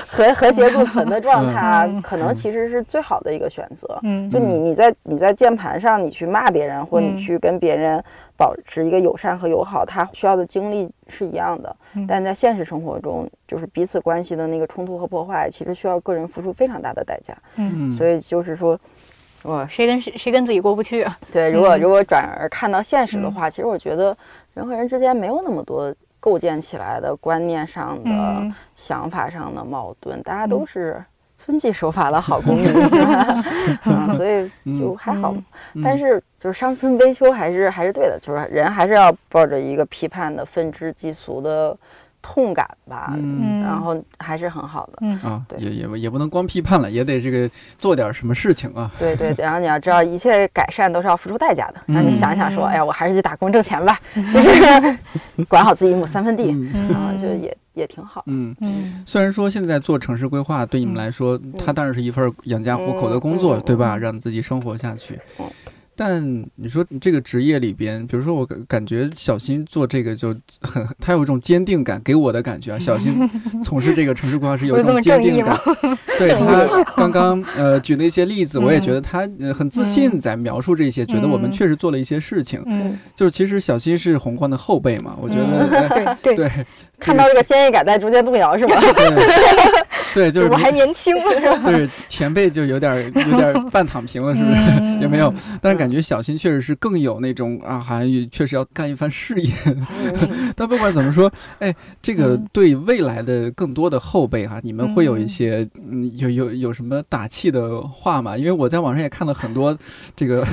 和和谐共存的状态，可能其实是最好的一个选择。嗯，就你你在你在键盘上，你去骂别人，或你去跟别人保持一个友善和友好，他需要的精力是一样的。但在现实生活中，就是彼此关系的那个冲突和破坏，其实需要个人付出非常大的代价。嗯，所以就是说，我谁跟谁谁跟自己过不去啊？对，如果如果转而看到现实的话，其实我觉得人和人之间没有那么多。构建起来的观念上的、想法上的矛盾，大家都是遵纪守法的好公民，嗯，所以就还好。但是就是伤春悲秋还是还是对的，就是人还是要抱着一个批判的、愤之即俗的。痛感吧，嗯，然后还是很好的，嗯啊，对，也也也不能光批判了，也得这个做点什么事情啊。对对，然后你要知道，一切改善都是要付出代价的。那你想想说，哎呀，我还是去打工挣钱吧，就是管好自己一亩三分地，啊，就也也挺好。嗯嗯，虽然说现在做城市规划对你们来说，它当然是一份养家糊口的工作，对吧？让自己生活下去。但你说这个职业里边，比如说我感感觉小新做这个就很，他有一种坚定感，给我的感觉啊，小新从事这个城市规划师有一种坚定感。对他 刚刚呃举的一些例子，我也觉得他很自信在描述这些，觉得我们确实做了一些事情。嗯，就是其实小新是宏观的后辈嘛，我觉得对对，看到这个坚毅感在逐渐动摇是吧？对，就是我还年轻是吧？对，前辈就有点有点 半躺平了，是不是？也没有，但是感。觉小新确实是更有那种啊，好像确实要干一番事业。但不管怎么说，哎，这个对未来的更多的后辈哈，你们会有一些嗯，有有有什么打气的话吗？因为我在网上也看了很多这个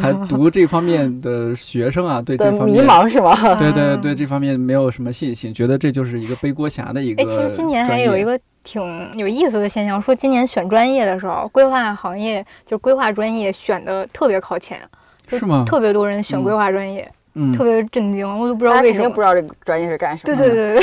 还读这方面的学生啊，对这方面迷茫是吗？对对对，这方面没有什么信心，觉得这就是一个背锅侠的一个。哎，其实今年还有一个。挺有意思的现象，说今年选专业的时候，规划行业就规划专业选的特别靠前，是吗？特别多人选规划专业，嗯，特别震惊，我都不知道为什么，不知道这个专业是干什么。对对对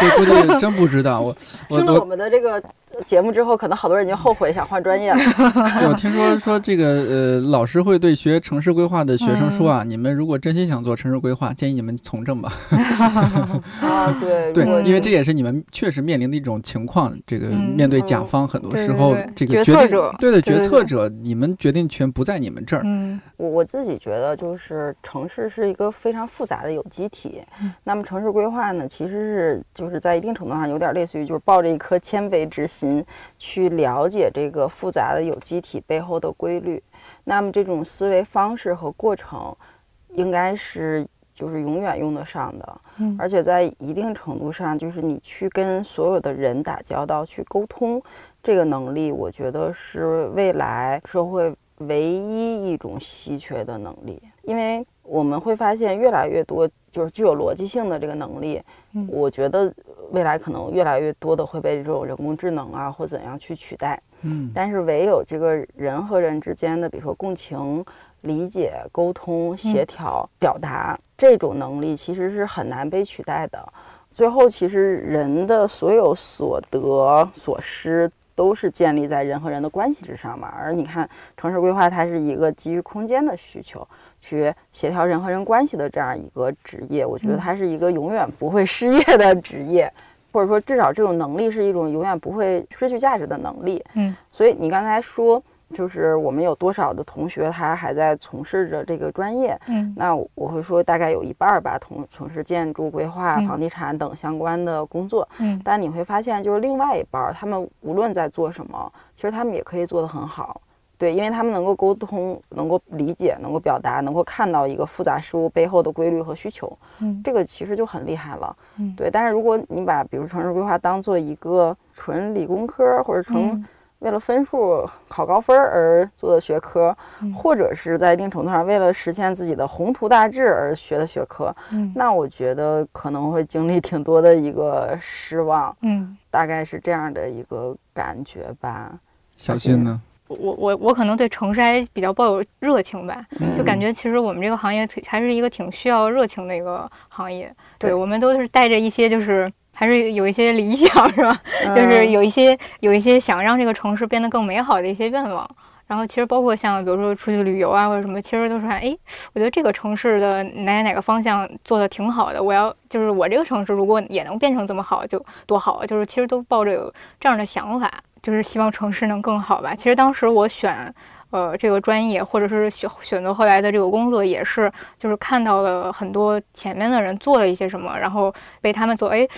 对，估计真不知道。我 听了我们的这个。节目之后，可能好多人已经后悔想换专业了。我听说说这个呃，老师会对学城市规划的学生说啊，你们如果真心想做城市规划，建议你们从政吧。啊，对对，因为这也是你们确实面临的一种情况。这个面对甲方，很多时候这个决策者，对的决策者，你们决定权不在你们这儿。嗯，我我自己觉得，就是城市是一个非常复杂的有机体。那么城市规划呢，其实是就是在一定程度上有点类似于就是抱着一颗谦卑之心。去了解这个复杂的有机体背后的规律，那么这种思维方式和过程，应该是就是永远用得上的。嗯，而且在一定程度上，就是你去跟所有的人打交道、去沟通，这个能力，我觉得是未来社会唯一一种稀缺的能力，因为我们会发现越来越多就是具有逻辑性的这个能力。嗯，我觉得。未来可能越来越多的会被这种人工智能啊或怎样去取代，嗯，但是唯有这个人和人之间的，比如说共情、理解、沟通、协调、表达这种能力，其实是很难被取代的。最后，其实人的所有所得所失都是建立在人和人的关系之上嘛。而你看城市规划，它是一个基于空间的需求，去协调人和人关系的这样一个职业。我觉得它是一个永远不会失业的职业，或者说至少这种能力是一种永远不会失去价值的能力。嗯，所以你刚才说。就是我们有多少的同学，他还在从事着这个专业？嗯，那我会说大概有一半儿吧，从从事建筑规划、房地产等相关的工作。嗯，但你会发现，就是另外一半儿，他们无论在做什么，其实他们也可以做得很好。对，因为他们能够沟通，能够理解，能够表达，能够看到一个复杂事物背后的规律和需求。嗯，这个其实就很厉害了。嗯，对。但是如果你把比如城市规划当做一个纯理工科或者纯为了分数考高分而做的学科，或者是在一定程度上为了实现自己的宏图大志而学的学科，嗯，那我觉得可能会经历挺多的一个失望，嗯，大概是这样的一个感觉吧。小新呢？我我我可能对城市还比较抱有热情吧，就感觉其实我们这个行业还是一个挺需要热情的一个行业。对，我们都是带着一些就是。还是有一些理想，是吧？就是有一些有一些想让这个城市变得更美好的一些愿望。然后其实包括像比如说出去旅游啊或者什么，其实都是看，哎，我觉得这个城市的哪哪哪个方向做的挺好的，我要就是我这个城市如果也能变成这么好，就多好。就是其实都抱着有这样的想法，就是希望城市能更好吧。其实当时我选呃这个专业，或者是选选择后来的这个工作，也是就是看到了很多前面的人做了一些什么，然后被他们做，哎。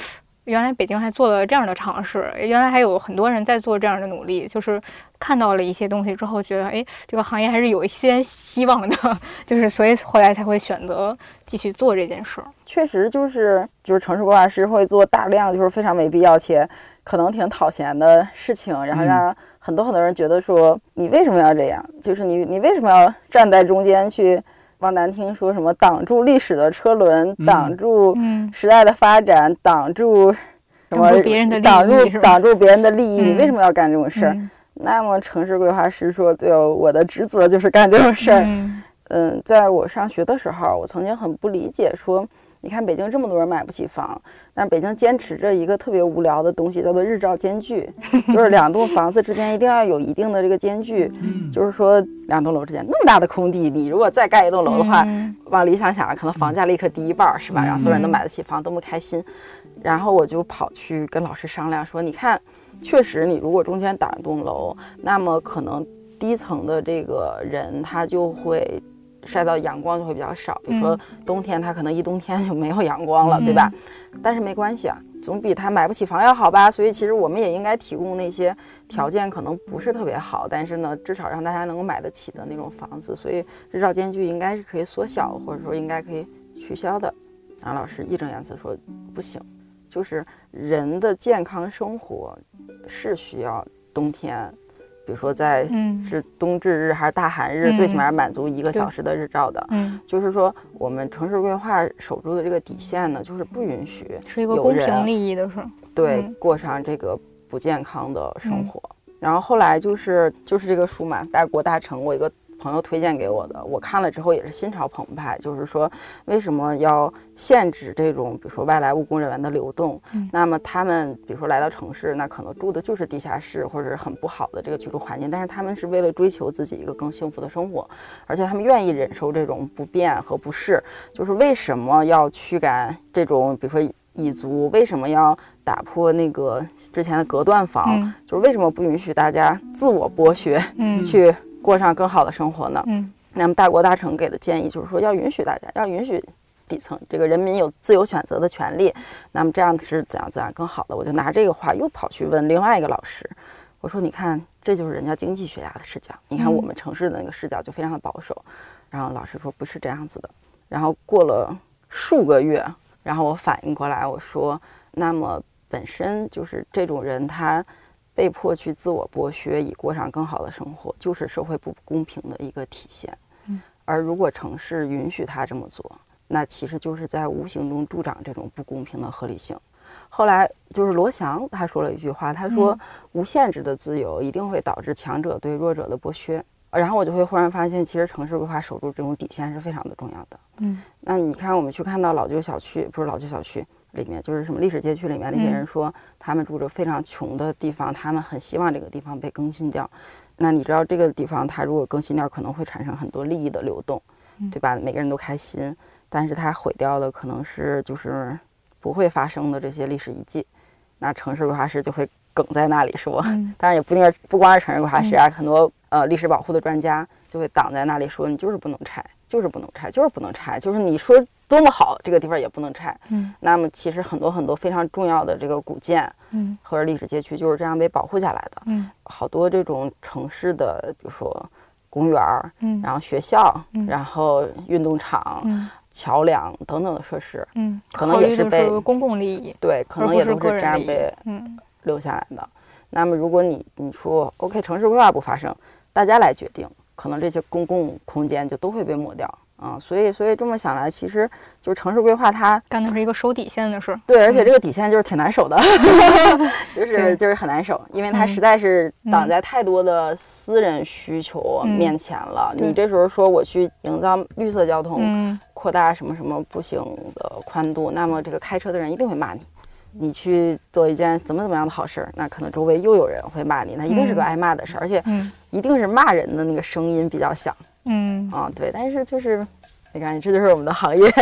原来北京还做了这样的尝试，原来还有很多人在做这样的努力，就是看到了一些东西之后，觉得哎，这个行业还是有一些希望的，就是所以后来才会选择继续做这件事儿。确实，就是就是城市规划师会做大量就是非常没必要且可能挺讨嫌的事情，然后让很多很多人觉得说你为什么要这样？就是你你为什么要站在中间去？往难听说什么挡住历史的车轮，挡住时代的发展，挡住什么？挡住挡住别人的利益，你为什么要干这种事儿？那么城市规划师说：“对哦，我的职责就是干这种事儿。”嗯，在我上学的时候，我曾经很不理解说。你看北京这么多人买不起房，但是北京坚持着一个特别无聊的东西，叫做日照间距，就是两栋房子之间一定要有一定的这个间距，就是说两栋楼之间那么大的空地，你如果再盖一栋楼的话，往理想想，可能房价立刻低一半，是吧？让所有人都买得起房，多么开心。然后我就跑去跟老师商量说，你看，确实你如果中间挡一栋楼，那么可能低层的这个人他就会。晒到阳光就会比较少，比如说冬天，他可能一冬天就没有阳光了，对吧？但是没关系啊，总比他买不起房要好吧。所以其实我们也应该提供那些条件可能不是特别好，但是呢，至少让大家能够买得起的那种房子。所以日照间距应该是可以缩小，或者说应该可以取消的。然后老师义正言辞说不行，就是人的健康生活是需要冬天。比如说，在是冬至日还是大寒日，最起码满足一个小时的日照的。嗯，就是说，我们城市规划守住的这个底线呢，就是不允许是一个公平利益的事。对，过上这个不健康的生活。然后后来就是就是这个书嘛，《大国大城》，我一个。朋友推荐给我的，我看了之后也是心潮澎湃。就是说，为什么要限制这种，比如说外来务工人员的流动？那么他们，比如说来到城市，那可能住的就是地下室或者是很不好的这个居住环境，但是他们是为了追求自己一个更幸福的生活，而且他们愿意忍受这种不便和不适。就是为什么要驱赶这种，比如说蚁族？为什么要打破那个之前的隔断房？就是为什么不允许大家自我剥削？嗯，去。过上更好的生活呢？嗯，那么大国大成给的建议就是说，要允许大家，要允许底层这个人民有自由选择的权利。那么这样是怎样怎样更好的？我就拿这个话又跑去问另外一个老师，我说：“你看，这就是人家经济学家的视角，你看我们城市的那个视角就非常的保守。”然后老师说：“不是这样子的。”然后过了数个月，然后我反应过来，我说：“那么本身就是这种人他。”被迫去自我剥削，以过上更好的生活，就是社会不公平的一个体现。嗯，而如果城市允许他这么做，那其实就是在无形中助长这种不公平的合理性。后来就是罗翔他说了一句话，他说：“无限制的自由一定会导致强者对弱者的剥削。”然后我就会忽然发现，其实城市规划守住这种底线是非常的重要的。嗯，那你看，我们去看到老旧小区，不是老旧小区。里面，就是什么历史街区里面那些人说，他们住着非常穷的地方，他们很希望这个地方被更新掉。那你知道这个地方它如果更新掉，可能会产生很多利益的流动，对吧？每个人都开心，但是它毁掉的可能是就是不会发生的这些历史遗迹。那城市规划师就会梗在那里说，当然也不一定不光是城市规划师啊，很多呃历史保护的专家就会挡在那里说，你就是不能拆，就是不能拆，就是不能拆，就是你说多么好，这个地方也不能拆。嗯，那么其实很多很多非常重要的这个古建，嗯，或者历史街区就是这样被保护下来的。嗯，好多这种城市的，比如说公园儿，嗯，然后学校，嗯。然后运动场、嗯。桥梁等等的设施，嗯，可能也是被是公共利益，对，可能也都是这样被嗯。留下来的。那么，如果你你说 OK，城市规划不发生，大家来决定，可能这些公共空间就都会被抹掉啊。所以，所以这么想来，其实就是城市规划它干的是一个守底线的事儿。对，而且这个底线就是挺难守的，就是就是很难守，因为它嗯实在是挡嗯在太多的私人需求嗯面前了。对你这时候说我去营造绿色交通，嗯扩大什么什么步行的宽度，那么这个开车的人一定会骂你。你去做一件怎么怎么样的好事儿，那可能周围又有人会骂你，那一定是个嗯挨骂的事儿，而且嗯一定是骂人的那个声音比较响嗯啊。对，但是就是没关系，这就是我们的行业。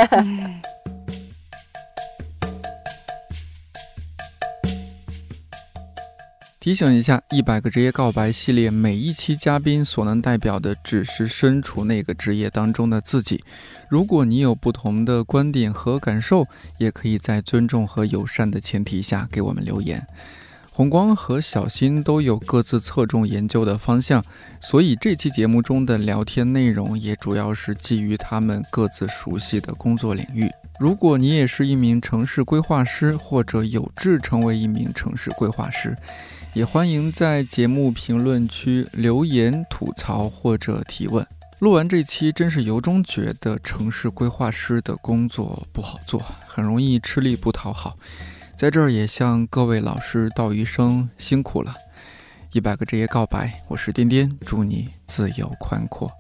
提醒一下，一百个职业告白系列每一期嘉宾所能代表的只是身处那个职业当中的自己。如果你有不同的观点和感受，也可以在尊重和友善的前提下给我们留言。红光和小新都有各自侧重研究的方向，所以这期节目中的聊天内容也主要是基于他们各自熟悉的工作领域。如果你也是一名城市规划师，或者有志成为一名城市规划师，也欢迎在节目评论区留言吐槽或者提问。录完这期，真是由衷觉得城市规划师的工作不好做，很容易吃力不讨好。在这儿也向各位老师道一声辛苦了。一百个职业告白，我是颠颠，祝你自由宽阔。